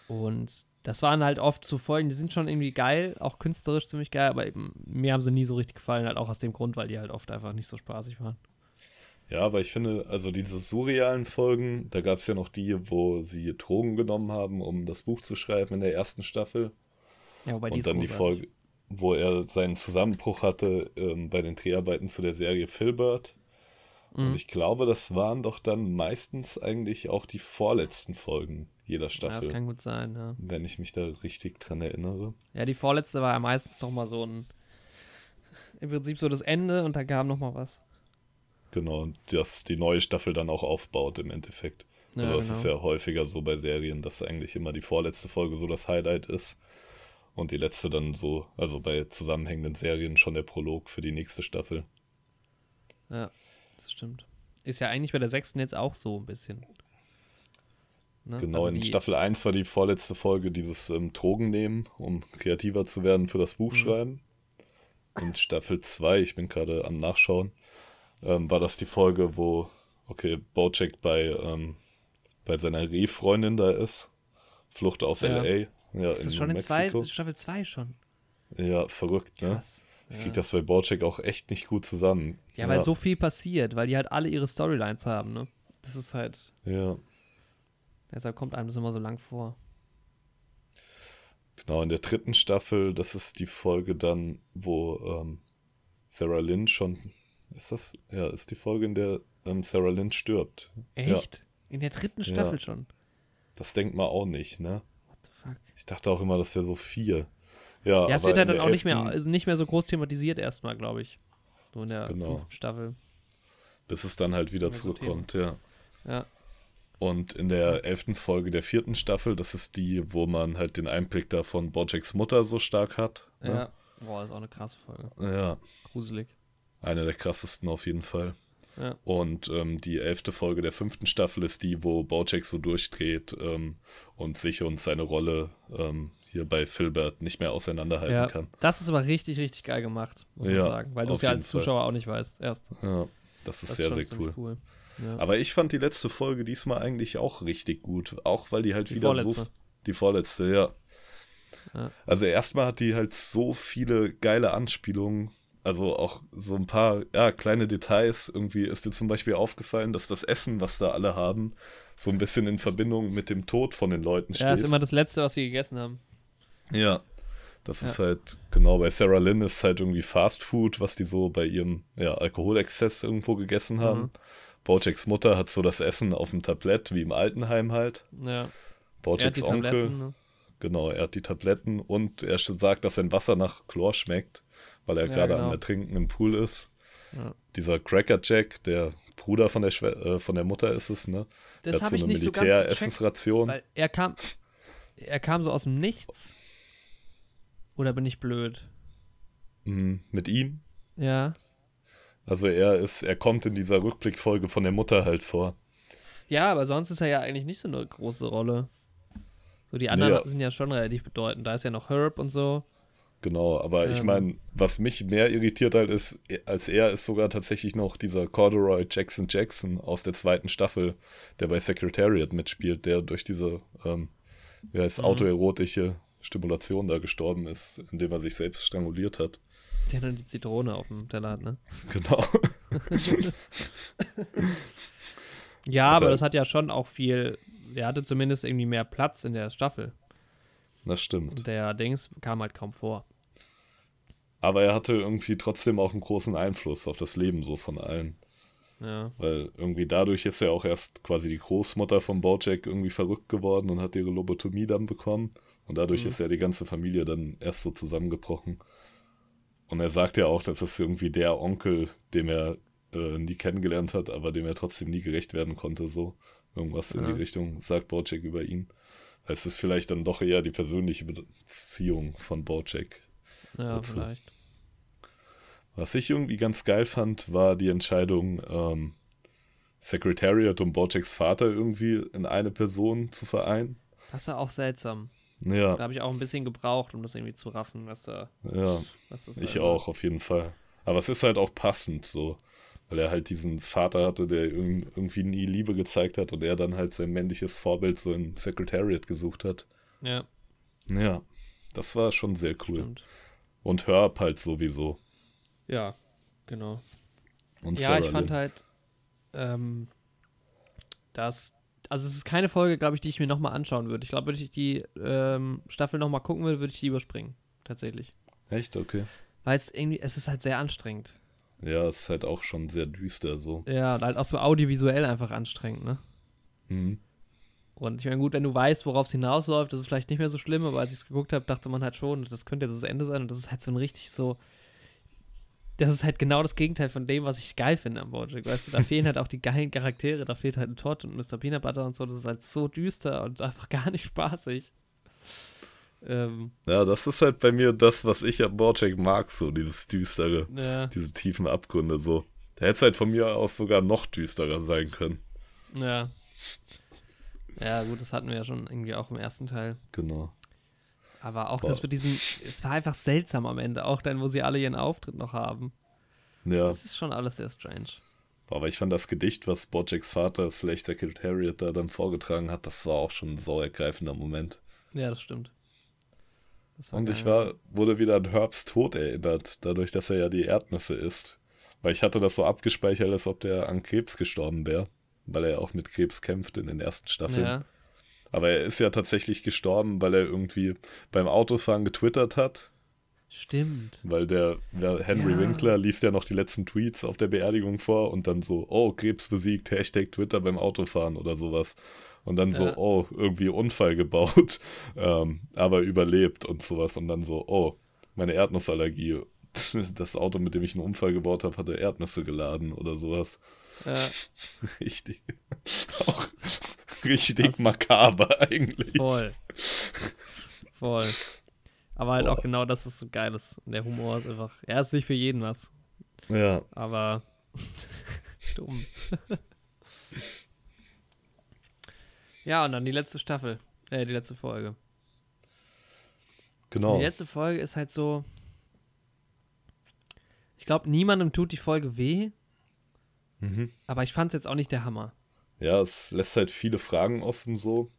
Und das waren halt oft so Folgen, die sind schon irgendwie geil, auch künstlerisch ziemlich geil, aber eben, mir haben sie nie so richtig gefallen, halt auch aus dem Grund, weil die halt oft einfach nicht so spaßig waren. Ja, aber ich finde, also diese surrealen Folgen, da gab es ja noch die, wo sie Drogen genommen haben, um das Buch zu schreiben in der ersten Staffel. Ja, wobei Und dann die. Folge, wo er seinen Zusammenbruch hatte ähm, bei den Dreharbeiten zu der Serie Filbert. Mhm. Und ich glaube, das waren doch dann meistens eigentlich auch die vorletzten Folgen jeder Ja, Staffel, das kann gut sein, ja. wenn ich mich da richtig dran erinnere. Ja, die vorletzte war ja meistens noch mal so ein, im Prinzip so das Ende und da kam noch mal was. Genau, und das die neue Staffel dann auch aufbaut im Endeffekt. Ja, also das genau. ist ja häufiger so bei Serien, dass eigentlich immer die vorletzte Folge so das Highlight ist und die letzte dann so, also bei zusammenhängenden Serien schon der Prolog für die nächste Staffel. Ja, das stimmt. Ist ja eigentlich bei der sechsten jetzt auch so ein bisschen. Ne? Genau, Also in Staffel 1 war die vorletzte Folge dieses ähm, Drogen nehmen, um kreativer zu werden für das Buch Mhm. schreiben. In Staffel 2, ich bin gerade am Nachschauen, ähm, war das die Folge, wo, okay, Bojack bei, ähm, bei seiner Rehfreundin da ist. Flucht aus Ja. L.A. Ja, Das in ist schon in zwei, Mexiko. Staffel 2 schon. Ja, verrückt, ne? Krass. Ich Ja. krieg das bei Bojack auch echt nicht gut zusammen. Ja, weil so viel passiert, weil die halt alle ihre Storylines haben, ne? Das ist halt, Ja, deshalb kommt einem das immer so lang vor. genau, in der dritten Staffel, das ist die Folge dann, wo ähm, Sarah Lynn schon, ist das? Ja, ist die Folge, in der ähm, Sarah Lynn stirbt. Ja, Echt? In der dritten Ja. Staffel schon? das denkt man auch nicht, ne? What the fuck? Ich dachte auch immer, das wäre so vier. Ja, Ja, es aber wird halt dann auch nicht mehr, also nicht mehr so groß thematisiert erstmal, glaube ich. So in der Genau. fünften Staffel. Bis es dann halt wieder Mehr so zurückkommt, ja. Ja. Und in der elften Folge der vierten Staffel, das ist die, wo man halt den Einblick da von Bojacks Mutter so stark hat. ne? Ja. Boah, ist auch eine krasse Folge. Ja, Gruselig. Eine der krassesten auf jeden Fall. Ja. Und ähm, die elfte Folge der fünften Staffel ist die, wo Bojack so durchdreht ähm, und sich und seine Rolle ähm, hier bei Filbert nicht mehr auseinanderhalten ja. kann. Das ist aber richtig, richtig geil gemacht, muss Ja, man sagen. Weil du es ja als Zuschauer auch nicht weißt. Erst. Ja, das ist Das sehr, schon sehr cool. Ja. Aber ich fand die letzte Folge diesmal eigentlich auch richtig gut. Auch weil die halt Die wieder so. vorletzte. Die vorletzte. Ja. Also erstmal hat die halt so viele geile Anspielungen. Also auch so ein paar, ja, kleine Details. Irgendwie ist dir zum Beispiel aufgefallen, dass das Essen, was da alle haben, so ein bisschen in Verbindung mit dem Tod von den Leuten steht. ja, ist immer das Letzte, was sie gegessen haben. Ja. Das Ja. ist halt, genau, bei Sarah Lynn ist halt irgendwie Fast Food, was die so bei ihrem ja, Alkoholexzess irgendwo gegessen haben. Mhm. Bojacks Mutter hat so das Essen auf dem Tablett, wie im Altenheim halt. Ja. Bojacks Onkel. Ne? genau, er hat die Tabletten und er sagt, dass sein Wasser nach Chlor schmeckt, weil er Ja, gerade genau. am Ertrinken im Pool ist. Ja. Dieser Cracker Jack, der Bruder von der, Schwe äh, von der Mutter ist es, ne? Der Das hat habe so ich eine nicht so ganz gecheckt, Militäressensration. weil er kam, er kam so aus dem Nichts. Oder bin ich blöd? Mhm, mit ihm. Ja. Also er ist, er kommt in dieser Rückblickfolge von der Mutter halt vor. Ja, aber sonst ist er ja eigentlich nicht so eine große Rolle. So, die anderen Nee, ja. sind ja schon relativ bedeutend. Da ist ja noch Herb und so. Genau, aber ich Ähm. meine, was mich mehr irritiert halt ist, als er ist sogar tatsächlich noch dieser Corduroy Jackson Jackson aus der zweiten Staffel, der bei Secretariat mitspielt, der durch diese, ähm, wie heißt, Mhm. autoerotische Stimulation da gestorben ist, indem er sich selbst stranguliert hat. Der nur die Zitrone auf dem Teller hat, ne? [LAUGHS] Genau. [LAUGHS] Ja, Hat aber er- das hat ja schon auch viel. Der hatte zumindest irgendwie mehr Platz in der Staffel. Das stimmt. Und der Dings kam halt kaum vor. Aber er hatte irgendwie trotzdem auch einen großen Einfluss auf das Leben so von allen. Ja. Weil irgendwie dadurch ist ja auch erst quasi die Großmutter von Bojack irgendwie verrückt geworden und hat ihre Lobotomie dann bekommen. Und dadurch Mhm. ist ja die ganze Familie dann erst so zusammengebrochen. Und er sagt ja auch, das ist irgendwie der Onkel, dem er äh, nie kennengelernt hat, aber dem er trotzdem nie gerecht werden konnte, so. Irgendwas in Ja. die Richtung sagt Bojack über ihn. Es ist vielleicht dann doch eher die persönliche Beziehung von Bojack. Ja, Dazu. vielleicht. Was ich irgendwie ganz geil fand, war die Entscheidung, ähm, Secretariat und Bojacks Vater irgendwie in eine Person zu vereinen. Das war auch seltsam. Ja. Da habe ich auch ein bisschen gebraucht, um das irgendwie zu raffen, was da. Ja, was ich sein auch, auf jeden Fall. Aber es ist halt auch passend so, weil er halt diesen Vater hatte, der irg- irgendwie nie Liebe gezeigt hat und er dann halt sein männliches Vorbild so in Secretariat gesucht hat. Ja, Ja, das war schon sehr cool. stimmt. Und Herb halt sowieso. Ja, genau. Und ja, ich fand halt, ähm, dass, also es ist keine Folge, glaube ich, die ich mir nochmal anschauen würde. Ich glaube, würde ich die ähm, Staffel nochmal gucken würde, würde ich die überspringen. Tatsächlich. Echt, okay. Weil es irgendwie, es ist halt sehr anstrengend. Ja, es ist halt auch schon sehr düster so. Ja, und halt auch so audiovisuell einfach anstrengend, ne? Mhm. Und ich meine, gut, wenn du weißt, worauf es hinausläuft, das ist vielleicht nicht mehr so schlimm, aber als ich es geguckt habe, dachte man halt schon, das könnte jetzt das Ende sein und das ist halt so ein richtig so. Das ist halt genau das Gegenteil von dem, was ich geil finde am Bojack. Weißt du, da fehlen halt auch die geilen Charaktere, da fehlt halt ein Todd und Mr. Peanut Butter und so, das ist halt so düster und einfach gar nicht spaßig. Ähm, Ja, das ist halt bei mir das, was ich am Bojack mag, so dieses Düstere, ja, diese tiefen Abgründe so. Da hätte es halt von mir aus sogar noch düsterer sein können. ja. Ja, gut, das hatten wir ja schon irgendwie auch im ersten Teil. Genau. Aber auch Boah. das mit diesem, es war einfach seltsam am Ende, auch dann, wo sie alle ihren Auftritt noch haben. Ja, Das ist schon alles sehr strange. aber ich fand das Gedicht, was Bojacks Vater slash Secretariat da dann vorgetragen hat, das war auch schon ein sauergreifender Moment. Ja, das stimmt. Das Und geil. ich war, wurde wieder an Herbs Tod erinnert, dadurch, dass er ja die Erdnüsse isst. Weil ich hatte das so abgespeichert, als ob der an Krebs gestorben wäre. Weil er auch mit Krebs kämpft in den ersten Staffeln. Ja, Aber er ist ja tatsächlich gestorben, weil er irgendwie beim Autofahren getwittert hat. stimmt. Weil der, der Henry Ja. Winkler liest ja noch die letzten Tweets auf der Beerdigung vor und dann so, oh, Krebs besiegt, Hashtag Twitter beim Autofahren oder sowas. Und dann so, Ja. oh, irgendwie Unfall gebaut, [LAUGHS] ähm, aber überlebt und sowas. Und dann so, oh, meine Erdnussallergie. [LAUGHS] Das Auto, mit dem ich einen Unfall gebaut habe, hatte Erdnüsse geladen oder sowas. Ja, [LAUGHS] Richtig. Auch richtig makaber eigentlich. voll. voll. Aber halt auch Boah. genau das ist so geil. ist. Der Humor ist einfach, er ist nicht für jeden was. Ja. Aber [LAUGHS] dumm. [LAUGHS] ja, und dann die letzte Staffel. Äh, die letzte Folge. Genau. Die letzte Folge ist halt so. Ich glaube, niemandem tut die Folge weh, Mhm. aber ich fand es jetzt auch nicht der Hammer. Ja, es lässt halt viele Fragen offen so.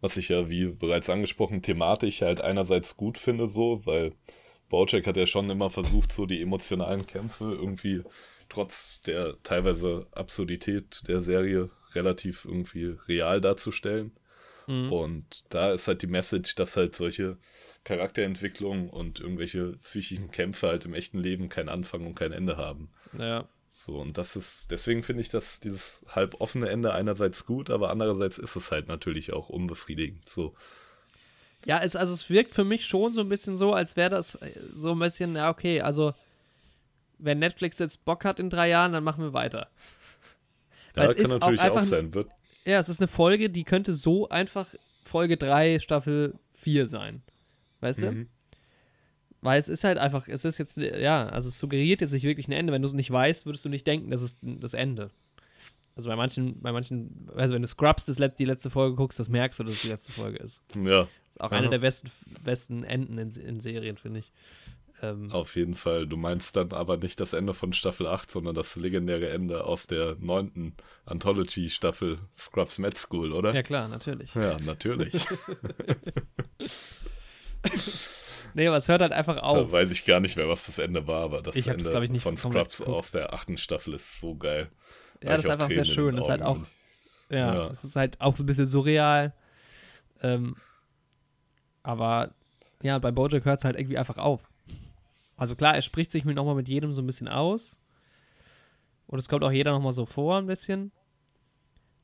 Was ich ja, wie bereits angesprochen, thematisch halt einerseits gut finde so, weil Bojack hat ja schon immer versucht, so die emotionalen Kämpfe irgendwie trotz der teilweise Absurdität der Serie relativ irgendwie real darzustellen. Mhm. Und da ist halt die Message, dass halt solche Charakterentwicklungen und irgendwelche psychischen Kämpfe halt im echten Leben keinen Anfang und kein Ende haben. Ja. So, und das ist, deswegen finde ich das, dieses halb offene Ende einerseits gut, aber andererseits ist es halt natürlich auch unbefriedigend. So, Ja, es, also es wirkt für mich schon so ein bisschen so, als wäre das äh, so ein bisschen, ja, okay, also wenn Netflix jetzt Bock hat in drei Jahren, dann machen wir weiter. [LAUGHS] Weil ja, es kann ist auch natürlich auch, einfach- sein. Wird, Ja, es ist eine Folge, die könnte so einfach Folge 3, Staffel 4 sein. Weißt du? Weil es ist halt einfach, es ist jetzt, ja, also es suggeriert jetzt nicht wirklich ein Ende. Wenn du es nicht weißt, würdest du nicht denken, das ist das Ende. Also bei manchen, bei manchen, also wenn du Scrubs das let die letzte Folge guckst, das merkst du, dass es die letzte Folge ist. Ja, Das ist auch Aha. eine der besten, besten Enden in, in Serien, finde ich. Ähm, auf jeden Fall. Du meinst dann aber nicht das Ende von Staffel 8, sondern das legendäre Ende aus der neunten Anthology-Staffel Scrubs Med School, oder? Ja, klar, natürlich. Ja, natürlich. [LAUGHS] Nee, aber es hört halt einfach Da auf. weiß ich gar nicht mehr, was das Ende war, aber das Ich Ende glaub ich, nicht von Scrubs aus der achten Staffel ist so geil. Ja, das ist einfach sehr schön. Das ist halt auch, ja, Ja. es ist halt auch so ein bisschen surreal. Ähm, aber ja, bei Bojack hört es halt irgendwie einfach auf. Also klar, er spricht sich nochmal mit jedem so ein bisschen aus. Und es kommt auch jeder nochmal so vor ein bisschen.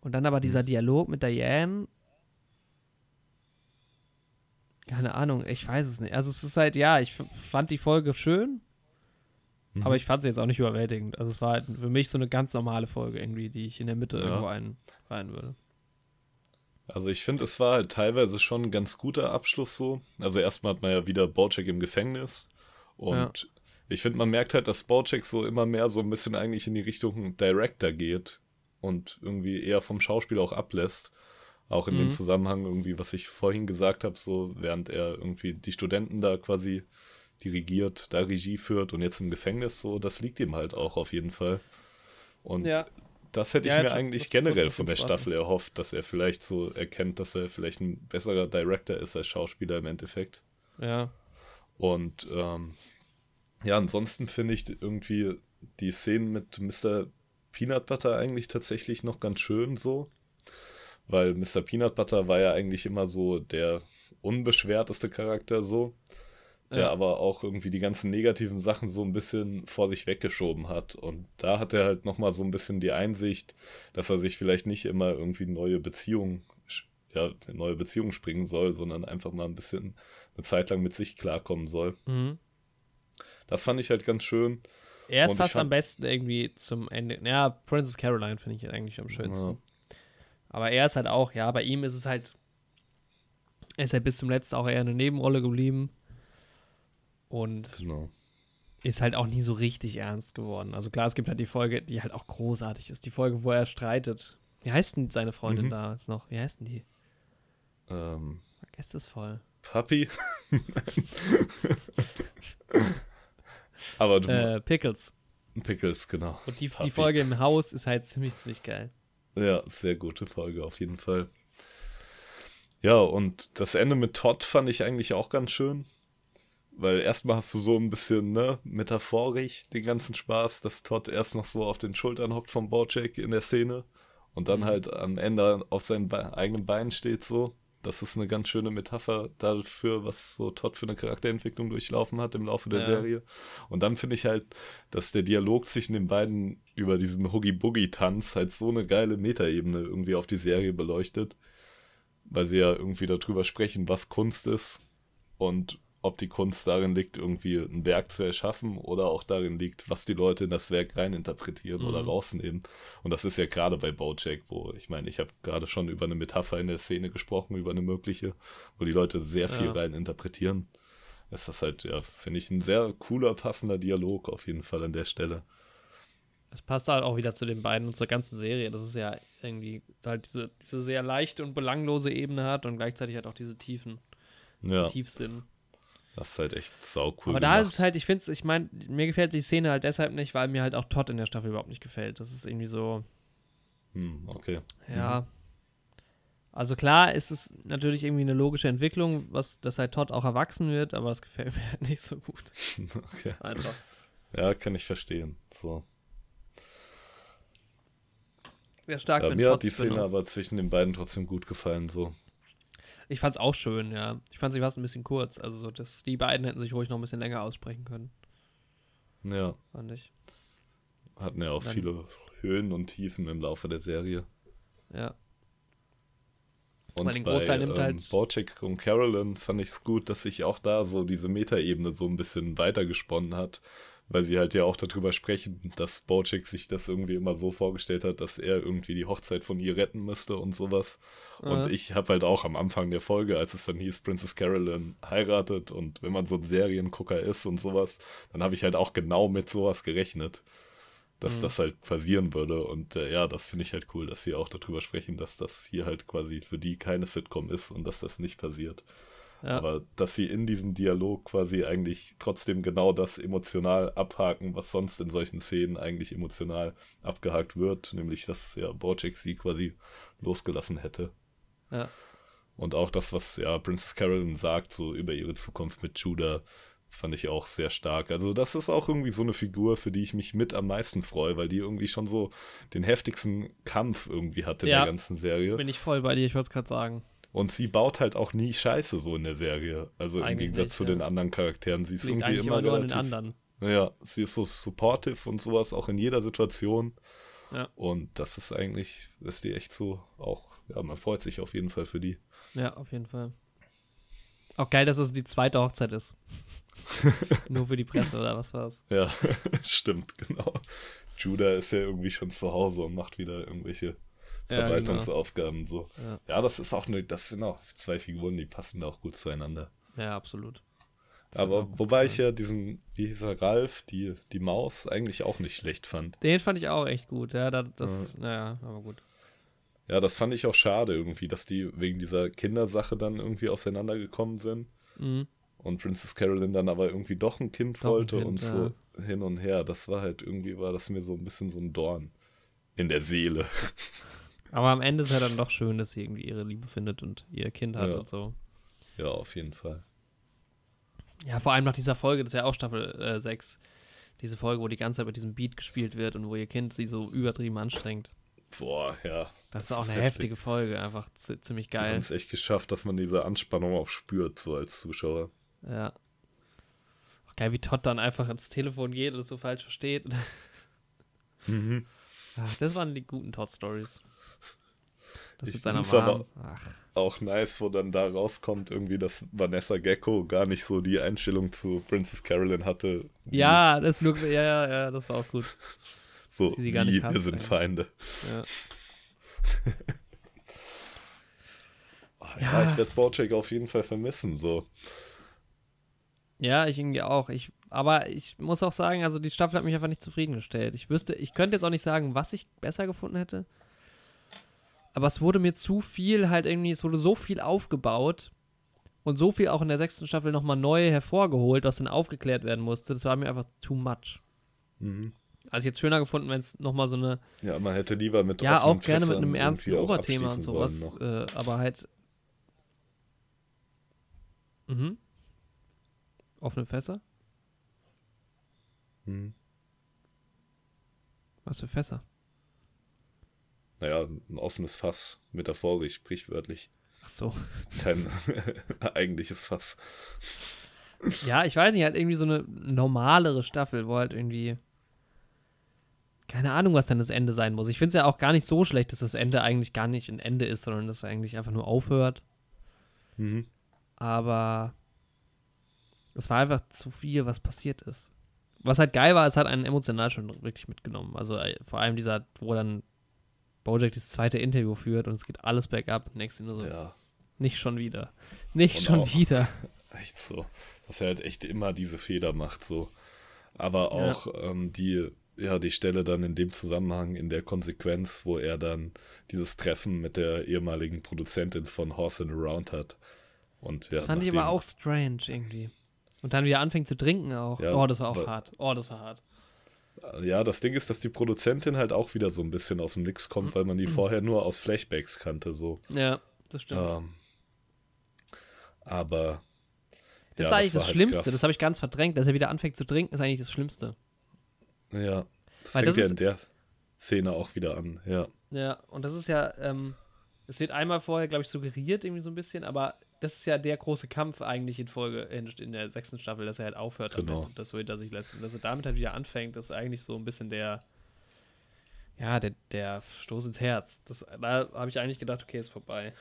Und dann aber dieser Dialog mit Diane. Keine Ahnung, ich weiß es nicht. Also es ist halt, ja, ich fand die Folge schön, Mhm. aber ich fand sie jetzt auch nicht überwältigend. Also es war halt für mich so eine ganz normale Folge irgendwie, die ich in der Mitte Ja. irgendwo ein, rein würde. Also ich finde, es war halt teilweise schon ein ganz guter Abschluss so. Also erstmal hat man ja wieder Bojack im Gefängnis und ich finde, man merkt halt, dass Bojack so immer mehr so ein bisschen eigentlich in die Richtung Director geht und irgendwie eher vom Schauspiel auch ablässt. Auch in mhm. dem Zusammenhang irgendwie, was ich vorhin gesagt habe, so während er irgendwie die Studenten da quasi dirigiert, da Regie führt und jetzt im Gefängnis, so, das liegt ihm halt auch auf jeden Fall. Und ja. das hätte ich ja, mir eigentlich generell von der Staffel erhofft, dass er vielleicht so erkennt, dass er vielleicht ein besserer Director ist als Schauspieler im Endeffekt. Ja. Und ähm, ja, ansonsten finde ich irgendwie die Szenen mit Mr. Peanut Butter eigentlich tatsächlich noch ganz schön so. Weil Mr. Peanut Butter war ja eigentlich immer so der unbeschwerteste Charakter so der ja. aber auch irgendwie die ganzen negativen Sachen so ein bisschen vor sich weggeschoben hat. Und da hat er halt nochmal so ein bisschen die Einsicht, dass er sich vielleicht nicht immer irgendwie neue Beziehungen, ja, neue Beziehungen springen soll, sondern einfach mal ein bisschen eine Zeit lang mit sich klarkommen soll. Mhm. Das fand ich halt ganz schön. Er ist Und fast am besten irgendwie zum Ende. Ja, Princess Caroline finde ich eigentlich am schönsten. Ja. Aber er ist halt auch, ja, bei ihm ist es halt, er ist halt bis zum letzten auch eher eine Nebenrolle geblieben. Und genau. ist halt auch nie so richtig ernst geworden. Also klar, es gibt halt die Folge, die halt auch großartig ist. Die Folge, wo er streitet. Wie heißt denn seine Freundin mhm. da jetzt noch? Wie heißt denn die? Ähm. Vergesst es voll. Papi? [LAUGHS] Aber du. Äh, Pickles. Pickles, genau. Und die, die Folge im Haus ist halt ziemlich, ziemlich geil. Ja, sehr gute Folge auf jeden Fall. Ja, und das Ende mit Todd fand ich eigentlich auch ganz schön. Weil erstmal hast du so ein bisschen, ne, metaphorisch den ganzen Spaß, dass Todd erst noch so auf den Schultern hockt vom Bojack in der Szene und dann mhm. halt am Ende auf seinen Be eigenen Beinen steht so. Das ist eine ganz schöne Metapher dafür, was so Todd für eine Charakterentwicklung durchlaufen hat im Laufe der ja. Serie. Und dann finde ich halt, dass der Dialog zwischen den beiden über diesen Hoogie-Boogie-Tanz halt so eine geile Metaebene irgendwie auf die Serie beleuchtet. Weil sie ja irgendwie darüber sprechen, was Kunst ist und ob die Kunst darin liegt, irgendwie ein Werk zu erschaffen oder auch darin liegt, was die Leute in das Werk reininterpretieren mhm. oder rausnehmen. Und das ist ja gerade bei Bojack, wo ich meine, ich habe gerade schon über eine Metapher in der Szene gesprochen, über eine mögliche, wo die Leute sehr viel ja. reininterpretieren. Ist das halt, ja, finde ich, ein sehr cooler, passender Dialog auf jeden Fall an der Stelle. Es passt halt auch wieder zu den beiden und zur ganzen Serie, dass es ja irgendwie halt diese, diese sehr leichte und belanglose Ebene hat und gleichzeitig halt auch diese Tiefen, ja. Tiefsinn. Das ist halt echt sau cool. Aber da ist es halt, ich finde es, ich meine, mir gefällt die Szene halt deshalb nicht, weil mir halt auch Todd in der Staffel überhaupt nicht gefällt. Das ist irgendwie so. Hm, okay. Ja. Mhm. Also klar ist es natürlich irgendwie eine logische Entwicklung, was, dass halt Todd auch erwachsen wird, aber es gefällt mir halt nicht so gut. [LAUGHS] okay. Einfach. Ja, kann ich verstehen. So. Wäre stark, ja, wenn Mir Todd hat die Szene aber zwischen den beiden trotzdem gut gefallen, so. Ich fand's auch schön, ja. Ich fand sie fast ein bisschen kurz. Also, so, dass die beiden hätten sich ruhig noch ein bisschen länger aussprechen können. Ja. Fand ich. Hatten ja auch Dann, viele Höhen und Tiefen im Laufe der Serie. Ja. Und bei ähm, halt Bojack und Carolyn fand ich es gut, dass sich auch da so diese Metaebene so ein bisschen weitergesponnen hat weil sie halt ja auch darüber sprechen, dass Bojack sich das irgendwie immer so vorgestellt hat, dass er irgendwie die Hochzeit von ihr retten müsste und sowas. Und ich habe halt auch am Anfang der Folge, als es dann hieß, Princess Carolyn heiratet und wenn man so ein Seriengucker ist und sowas, dann habe ich halt auch genau mit sowas gerechnet, dass mhm. das halt passieren würde. Und äh, ja, das finde ich halt cool, dass sie auch darüber sprechen, dass das hier halt quasi für die keine Sitcom ist und dass das nicht passiert. Ja. Aber dass sie in diesem Dialog quasi eigentlich trotzdem genau das emotional abhaken, was sonst in solchen Szenen eigentlich emotional abgehakt wird, nämlich dass ja Bojack sie quasi losgelassen hätte. Ja. Und auch das, was ja Princess Carolyn sagt, so über ihre Zukunft mit Judah, fand ich auch sehr stark. Also das ist auch irgendwie so eine Figur, für die ich mich mit am meisten freue, weil die irgendwie schon so den heftigsten Kampf irgendwie hat in ja, der ganzen Serie. Bin ich voll bei dir, ich wollte es gerade sagen. Und sie baut halt auch nie Scheiße so in der Serie. Also eigentlich im Gegensatz nicht, zu ja. den anderen Charakteren. Sie ist Liegt irgendwie immer, immer relativ. Anderen. Ja, sie ist so supportive und sowas auch in jeder Situation. Ja. Und das ist eigentlich, ist die echt so auch, ja, man freut sich auf jeden Fall für die. Ja, auf jeden Fall. Auch geil, dass es die zweite Hochzeit ist. [LAUGHS] Nur für die Presse oder was war's? Ja, [LAUGHS] stimmt, genau. Judah ist ja irgendwie schon zu Hause und macht wieder irgendwelche Verwaltungsaufgaben ja, genau. so. Ja. ja. das ist auch eine, das sind auch zwei Figuren, die passen da auch gut zueinander. Ja, absolut. Aber wobei ich ja diesen, wie hieß er, Ralf, die, die Maus, eigentlich auch nicht schlecht fand. Den fand ich auch echt gut, ja, das, das naja, aber gut. Ja, das fand ich auch schade irgendwie, dass die wegen dieser Kindersache dann irgendwie auseinandergekommen sind. Mhm. Und Princess Carolyn dann aber irgendwie doch ein Kind Doch ein wollte Kind, und ja. so hin und her. Das war halt irgendwie, war das mir so ein bisschen so ein Dorn in der Seele. Aber am Ende ist ja dann doch schön, dass sie irgendwie ihre Liebe findet und ihr Kind hat Ja. und so. Ja, auf jeden Fall. Ja, vor allem nach dieser Folge, das ist ja auch Staffel äh, 6. Diese Folge, wo die ganze Zeit mit diesem Beat gespielt wird und wo ihr Kind sie so übertrieben anstrengt. Boah, ja. Das, ist auch eine heftige Folge, einfach zi- ziemlich Die haben geil. es echt geschafft, dass man diese Anspannung auch spürt, so als Zuschauer. Ja. Auch geil, wie Todd dann einfach ins Telefon geht und es so falsch versteht. Mhm. Ach, das waren die guten Todd-Stories. Das Ich mit seiner Mom. Auch nice, wo dann da rauskommt, irgendwie, dass Vanessa Gecko gar nicht so die Einstellung zu Princess Carolyn hatte. ja, das nur, ja, ja, ja, das war auch gut. so sie sie gar wie, nicht wir hasst sind eigentlich. Feinde. Ja. [LAUGHS] Ah, Ja. Ja, ich werde Bojack auf jeden Fall vermissen, so. Ja, ich irgendwie auch. Ich, aber ich muss auch sagen, also die Staffel hat mich einfach nicht zufriedengestellt. Ich wüsste, ich könnte jetzt auch nicht sagen, was ich besser gefunden hätte. Aber es wurde mir zu viel halt irgendwie, es wurde so viel aufgebaut und so viel auch in der sechsten Staffel nochmal neu hervorgeholt, was dann aufgeklärt werden musste. Das war mir einfach too much. Mhm. Also ich hätte es schöner gefunden, wenn es nochmal so eine, Ja, man hätte lieber mit ja, auch gerne mit einem ernsten Oberthema und sowas, äh, aber halt. Mhm. Offene Fässer? Mhm. Was für Fässer? Naja, ein offenes Fass, metaphorisch, sprichwörtlich. Ach so. Kein [LAUGHS] eigentliches Fass. Ja, ich weiß nicht, halt irgendwie so eine normalere Staffel, wo halt irgendwie. Keine Ahnung, was dann das Ende sein muss. Ich finde es ja auch gar nicht so schlecht, dass das Ende eigentlich gar nicht ein Ende ist, sondern dass es eigentlich einfach nur aufhört. Mhm. Aber es war einfach zu viel, was passiert ist. Was halt geil war, es hat einen emotional schon wirklich mitgenommen. Also äh, vor allem dieser, wo dann Bojack das zweite Interview führt und es geht alles bergab. Nächste nur so, Ja, nicht schon wieder. Nicht Und schon auch- wieder. [LAUGHS] echt so. Dass er halt echt immer diese Fehler macht, so. Aber auch ähm, die, ja, die Stelle dann in dem Zusammenhang, in der Konsequenz, wo er dann dieses Treffen mit der ehemaligen Produzentin von Horse and Around hat. Und ja, Das fand ich aber auch strange irgendwie. Und dann wieder anfängt zu trinken auch. Ja, oh, das war auch hart. Oh, das war hart. Ja, das Ding ist, dass die Produzentin halt auch wieder so ein bisschen aus dem Nix kommt, weil man die vorher nur aus Flashbacks kannte, so. Ja, das stimmt. Ähm, aber. das ja, war eigentlich das, war halt Schlimmste. krass. Das habe ich ganz verdrängt. Dass er wieder anfängt zu trinken, ist eigentlich das Schlimmste. Ja, das Weil fängt das ja ist- in der Szene auch wieder an, ja. Ja, und das ist ja, ähm, es wird einmal vorher, glaube ich, suggeriert, irgendwie so ein bisschen, aber das ist ja der große Kampf eigentlich in Folge, in, der sechsten Staffel, dass er halt aufhört Genau. damit und das so hinter sich lässt. Und dass er damit halt wieder anfängt, das ist eigentlich so ein bisschen der, ja, der, der Stoß ins Herz. Das, da habe ich eigentlich gedacht, okay, ist vorbei.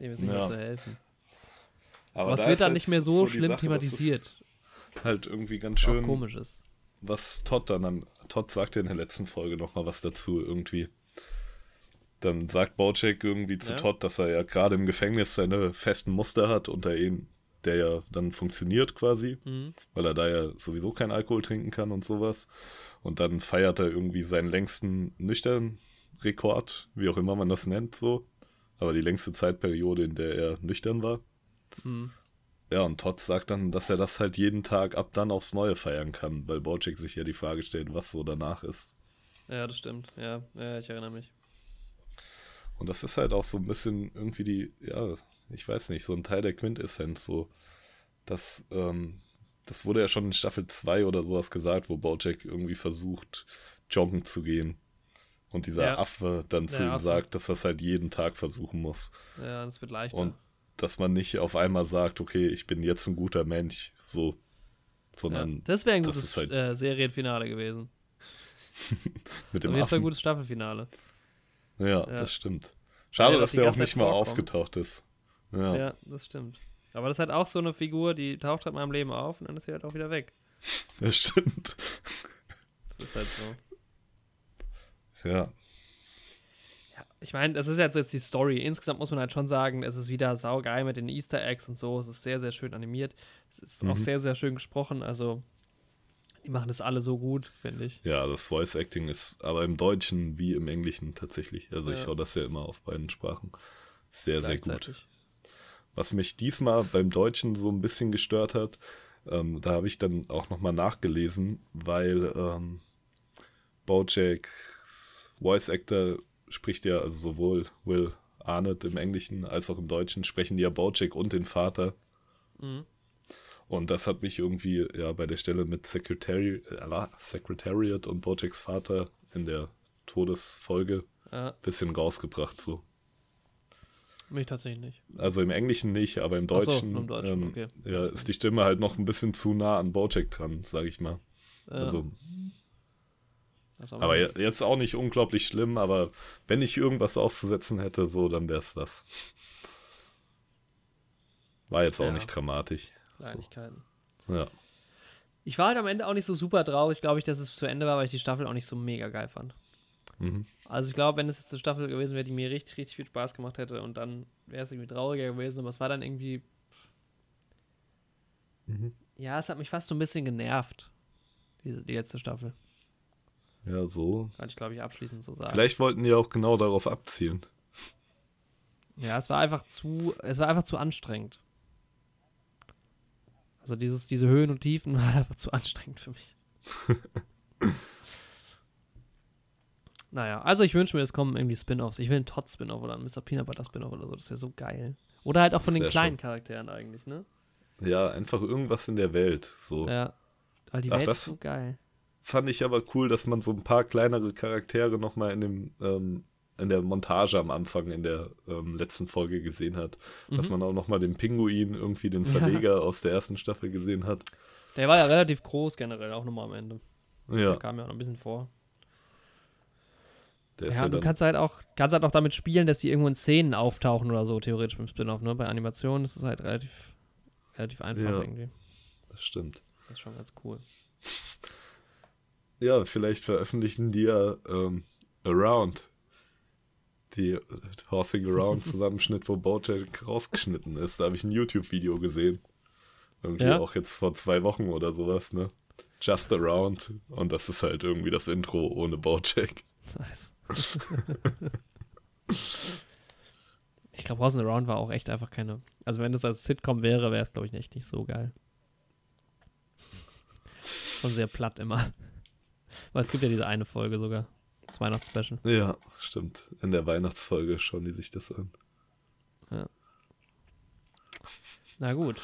Dem ist nicht Ja. mehr zu helfen. Aber, es wird dann nicht mehr so, die schlimm Sache, dass thematisiert. Halt irgendwie ganz auch schön, komisch ist. was Todd dann an. Todd sagte in der letzten Folge nochmal was dazu irgendwie. Dann sagt Bojack irgendwie zu Ja. Todd, dass er ja gerade im Gefängnis seine festen Muster hat, unter ihnen, der ja dann funktioniert quasi, Mhm. weil er da ja sowieso keinen Alkohol trinken kann und sowas. Und dann feiert er irgendwie seinen längsten nüchtern Rekord, wie auch immer man das nennt, so. Aber die längste Zeitperiode, in der er nüchtern war. Mhm. Ja, und Todd sagt dann, dass er das halt jeden Tag ab dann aufs Neue feiern kann, weil Bojack sich ja die Frage stellt, was so danach ist. Ja, das stimmt. Ja, ja, ich erinnere mich. Und das ist halt auch so ein bisschen irgendwie die, ja, ich weiß nicht, so ein Teil der Quintessenz, so, dass, ähm, das wurde ja schon in Staffel 2 oder sowas gesagt, wo Bojack irgendwie versucht, joggen zu gehen. Und dieser Ja. Affe dann zu Der ihm Affe. sagt, dass er es halt jeden Tag versuchen muss. Ja, das wird leichter. Und dass man nicht auf einmal sagt, okay, ich bin jetzt ein guter Mensch, so, ja. sondern Das wäre ein das gutes halt- äh, Serienfinale gewesen. [LAUGHS] mit Auf dem jeden Fall ein Affen. gutes Staffelfinale. Ja, Ja. das stimmt. Schade, Ja, dass dass der auch Zeit nicht mal vorkommt. aufgetaucht ist. Ja, Ja. das stimmt. Aber das ist halt auch so eine Figur, die taucht halt mal im Leben auf und dann ist sie halt auch wieder weg. das stimmt. Das ist halt so. Ja. ich meine, das ist jetzt, jetzt die Story. Insgesamt muss man halt schon sagen, es ist wieder saugeil mit den Easter Eggs und so. Es ist sehr, sehr schön animiert. Es ist mhm. auch sehr, sehr schön gesprochen. Also, die machen das alle so gut, finde ich. Ja, das Voice Acting ist aber im Deutschen wie im Englischen tatsächlich. Also, ja. ich schaue das ja immer auf beiden Sprachen. Sehr, sehr gut. Was mich diesmal beim Deutschen so ein bisschen gestört hat, ähm, da habe ich dann auch nochmal nachgelesen, weil ähm, Bojack's Voice Actor spricht ja, also sowohl Will Arnett im Englischen als auch im Deutschen sprechen ja Bojack und den Vater. Mhm. Und das hat mich irgendwie ja bei der Stelle mit Secretari äh, Secretariat und Bojacks Vater in der Todesfolge ein bisschen rausgebracht so. Mich tatsächlich nicht. Also im Englischen nicht, aber im Deutschen, so, im Deutschen ähm, okay. ja, ist die Stimme halt noch ein bisschen zu nah an Bojack dran, sag ich mal. Ja. Also aber jetzt auch nicht unglaublich schlimm, aber wenn ich irgendwas auszusetzen hätte, so, dann wäre es das. War jetzt auch ja. nicht dramatisch. Kleinigkeiten. So. Ja. Ich war halt am Ende auch nicht so super traurig, glaube ich, dass es zu Ende war, weil ich die Staffel auch nicht so mega geil fand. Mhm. Also ich glaube, wenn es jetzt eine Staffel gewesen wäre, die mir richtig, richtig viel Spaß gemacht hätte und dann wäre es irgendwie trauriger gewesen, aber es war dann irgendwie. Mhm. Ja, es hat mich fast so ein bisschen genervt, die, die letzte Staffel. Ja, so. Kann ich, glaube ich, abschließend so sagen. Vielleicht wollten die auch genau darauf abzielen. Ja, es war einfach zu, es war einfach zu anstrengend. Also dieses, diese Höhen und Tiefen [LAUGHS] waren einfach zu anstrengend für mich. [LAUGHS] naja, also ich wünsche mir, es kommen irgendwie Spin-offs. Ich will einen Todd-Spin-off oder einen Mr. Peanut Butter Spin-off oder so. Das wäre so geil. Oder halt auch von den kleinen schön. Charakteren eigentlich, ne? Ja, einfach irgendwas in der Welt. So. Ja. Weil die Ach, Welt ist so geil fand ich aber cool, dass man so ein paar kleinere Charaktere nochmal in dem ähm, in der Montage am Anfang in der ähm, letzten Folge gesehen hat. Mhm. Dass man auch nochmal den Pinguin, irgendwie den Verleger ja. aus der ersten Staffel gesehen hat. Der war ja relativ groß generell, auch nochmal am Ende. Ja. Der kam ja auch noch ein bisschen vor. Der ja, ja du kannst halt auch kannst halt auch damit spielen, dass die irgendwo in Szenen auftauchen oder so, theoretisch beim Spin-off, ne? Bei Animationen ist es halt relativ, relativ einfach ja, irgendwie. Das stimmt. Das ist schon ganz cool. Ja, vielleicht veröffentlichen die ja ähm, Around. Die Horsing Around Zusammenschnitt, wo Bojack rausgeschnitten ist. Da habe ich ein YouTube-Video gesehen. Irgendwie ja? auch jetzt vor zwei Wochen oder sowas, ne? Just Around. Und das ist halt irgendwie das Intro ohne Bojack. Nice. ich glaube, Horsing Around war auch echt einfach keine. Also, wenn das als Sitcom wäre, wäre es, glaube ich, echt nicht so geil. Schon sehr platt immer. Weil es gibt ja diese eine Folge sogar. Das Weihnachtsspecial. Ja, stimmt. In der Weihnachtsfolge schauen die sich das an. Ja. Na gut.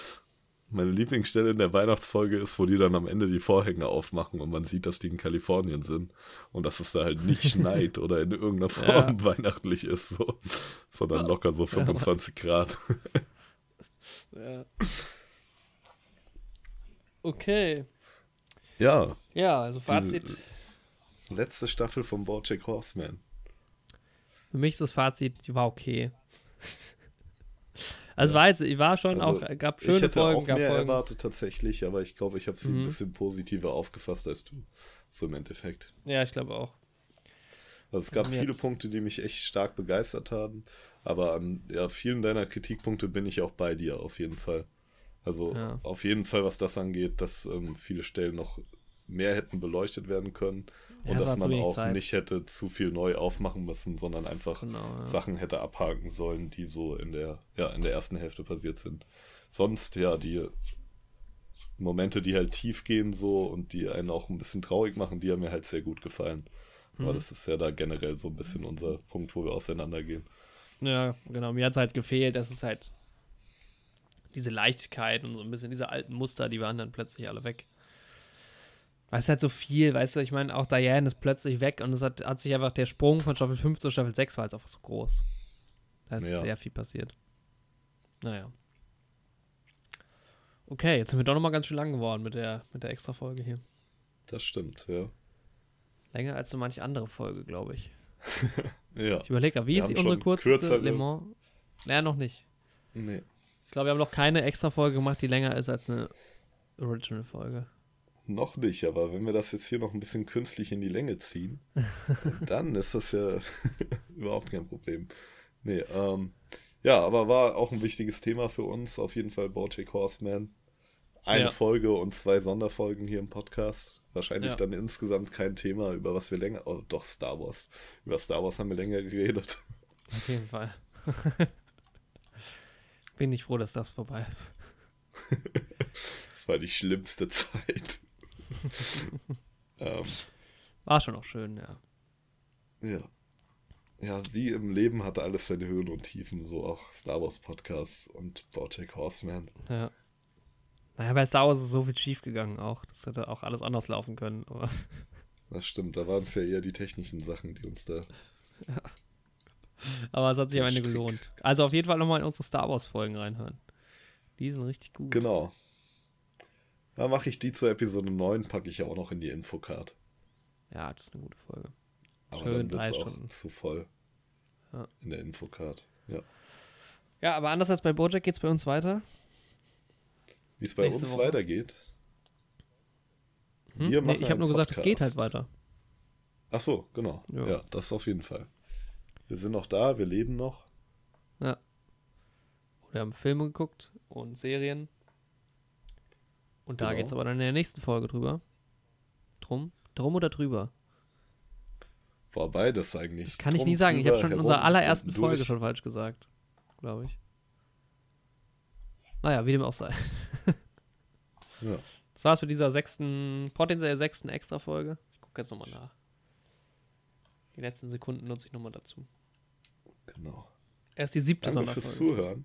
Meine Lieblingsstelle in der Weihnachtsfolge ist, wo die dann am Ende die Vorhänge aufmachen und man sieht, dass die in Kalifornien sind und dass es da halt nicht [LAUGHS] schneit oder in irgendeiner Form ja. [LAUGHS] weihnachtlich ist, so, sondern locker so 25 ja. Grad. [LAUGHS] ja. Okay. Ja. Ja, also Fazit. Letzte Staffel von Bojack Horseman. Für mich ist das Fazit, die war okay. [LAUGHS] Also ja. war jetzt, ich war schon also, auch, gab schöne ich hätte Folgen. Auch mehr Folgen. erwartet tatsächlich, aber ich glaube, ich habe sie mhm. ein bisschen positiver aufgefasst als du. So im Endeffekt. Ja, ich glaube auch. Also es gab ja. viele Punkte, die mich echt stark begeistert haben, aber an ja, vielen deiner Kritikpunkte bin ich auch bei dir auf jeden Fall. Also ja. auf jeden Fall, was das angeht, dass ähm, viele Stellen noch mehr hätten beleuchtet werden können ja, und dass man auch Zeit. nicht hätte zu viel neu aufmachen müssen, sondern einfach genau, ja. Sachen hätte abhaken sollen, die so in der, ja, in der ersten Hälfte passiert sind. Sonst, ja, die Momente, die halt tief gehen so und die einen auch ein bisschen traurig machen, die haben mir halt sehr gut gefallen. Mhm. Aber das ist ja da generell so ein bisschen unser Punkt, wo wir auseinandergehen. Ja, genau. Mir hat es halt gefehlt, dass es halt diese Leichtigkeit und so ein bisschen diese alten Muster, die waren dann plötzlich alle weg. Weil es halt so viel, weißt du, ich meine, auch Diane ist plötzlich weg und es hat, hat sich einfach der Sprung von Staffel 5 zu Staffel 6 war halt einfach so groß. Da ist ja. sehr viel passiert. Naja. Okay, jetzt sind wir doch nochmal ganz schön lang geworden mit der, mit der extra Folge hier. Das stimmt, ja. Länger als so manche andere Folge, glaube ich. [LAUGHS] ja. Ich überlege, wie wir ist die unsere kürzeste Le Mans? Naja, noch nicht. Nee. Ich glaube, wir haben noch keine extra Folge gemacht, die länger ist als eine Original-Folge. Noch nicht, aber wenn wir das jetzt hier noch ein bisschen künstlich in die Länge ziehen, [LAUGHS] dann ist das ja [LAUGHS] überhaupt kein Problem. Nee, ähm, ja, aber war auch ein wichtiges Thema für uns, auf jeden Fall Bojack Horseman. Eine Ja. Folge und zwei Sonderfolgen hier im Podcast. Wahrscheinlich Ja. dann insgesamt kein Thema, über was wir länger, oh doch, Star Wars. Über Star Wars haben wir länger geredet. Auf jeden Fall. [LAUGHS] Bin ich froh, dass das vorbei ist. Das war die schlimmste Zeit. [LAUGHS] ähm, War schon auch schön, ja. Ja. Ja, wie im Leben hat alles seine Höhen und Tiefen, so auch Star Wars Podcasts und Bojack Horseman. ja. Naja, bei Star Wars ist so viel schief gegangen auch. Das hätte auch alles anders laufen können. Aber [LAUGHS] Das stimmt, da waren es ja eher die technischen Sachen, die uns da. Aber es hat sich am Ende gelohnt. Also auf jeden Fall nochmal in unsere Star Wars-Folgen reinhören. Die sind richtig gut. Genau. Da mache ich die zur Episode 9, packe ich ja auch noch in die Infocard. Ja, das ist eine gute Folge. Aber Schön dann wird es auch zu voll. Ja. In der Infocard. Ja. Ja, aber anders als bei Bojack geht es bei uns weiter. Wie es bei Nächste uns Woche. weitergeht. Hm? Wir Nee, machen ich habe nur gesagt, es geht halt Podcast. weiter. Ach so, genau. Ja. Ja. das auf jeden Fall. Wir sind noch da, wir leben noch. Ja. Wir haben Filme geguckt und Serien. Und da Genau. geht's aber dann in der nächsten Folge drüber. Drum? Drum oder drüber? War beides eigentlich. Kann ich Drum, nie sagen. Ich habe schon in unserer allerersten Folge schon falsch gesagt. Glaube ich. Naja, wie dem auch sei. [LAUGHS] Ja. Das war's mit dieser sechsten, potenziell sechsten Extra-Folge. Ich gucke jetzt nochmal nach. Die letzten Sekunden nutze ich nochmal dazu. Genau. Erst die siebte Danke Sonderfolge. fürs Zuhören.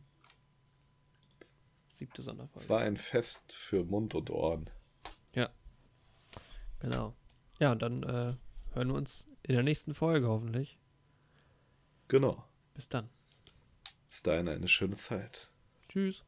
Siebte Sonderfolge. Es war ein Fest für Mund und Ohren. Genau. Ja, und dann äh, hören wir uns in der nächsten Folge hoffentlich. Genau. Bis dann. Bis dahin eine schöne Zeit. Tschüss.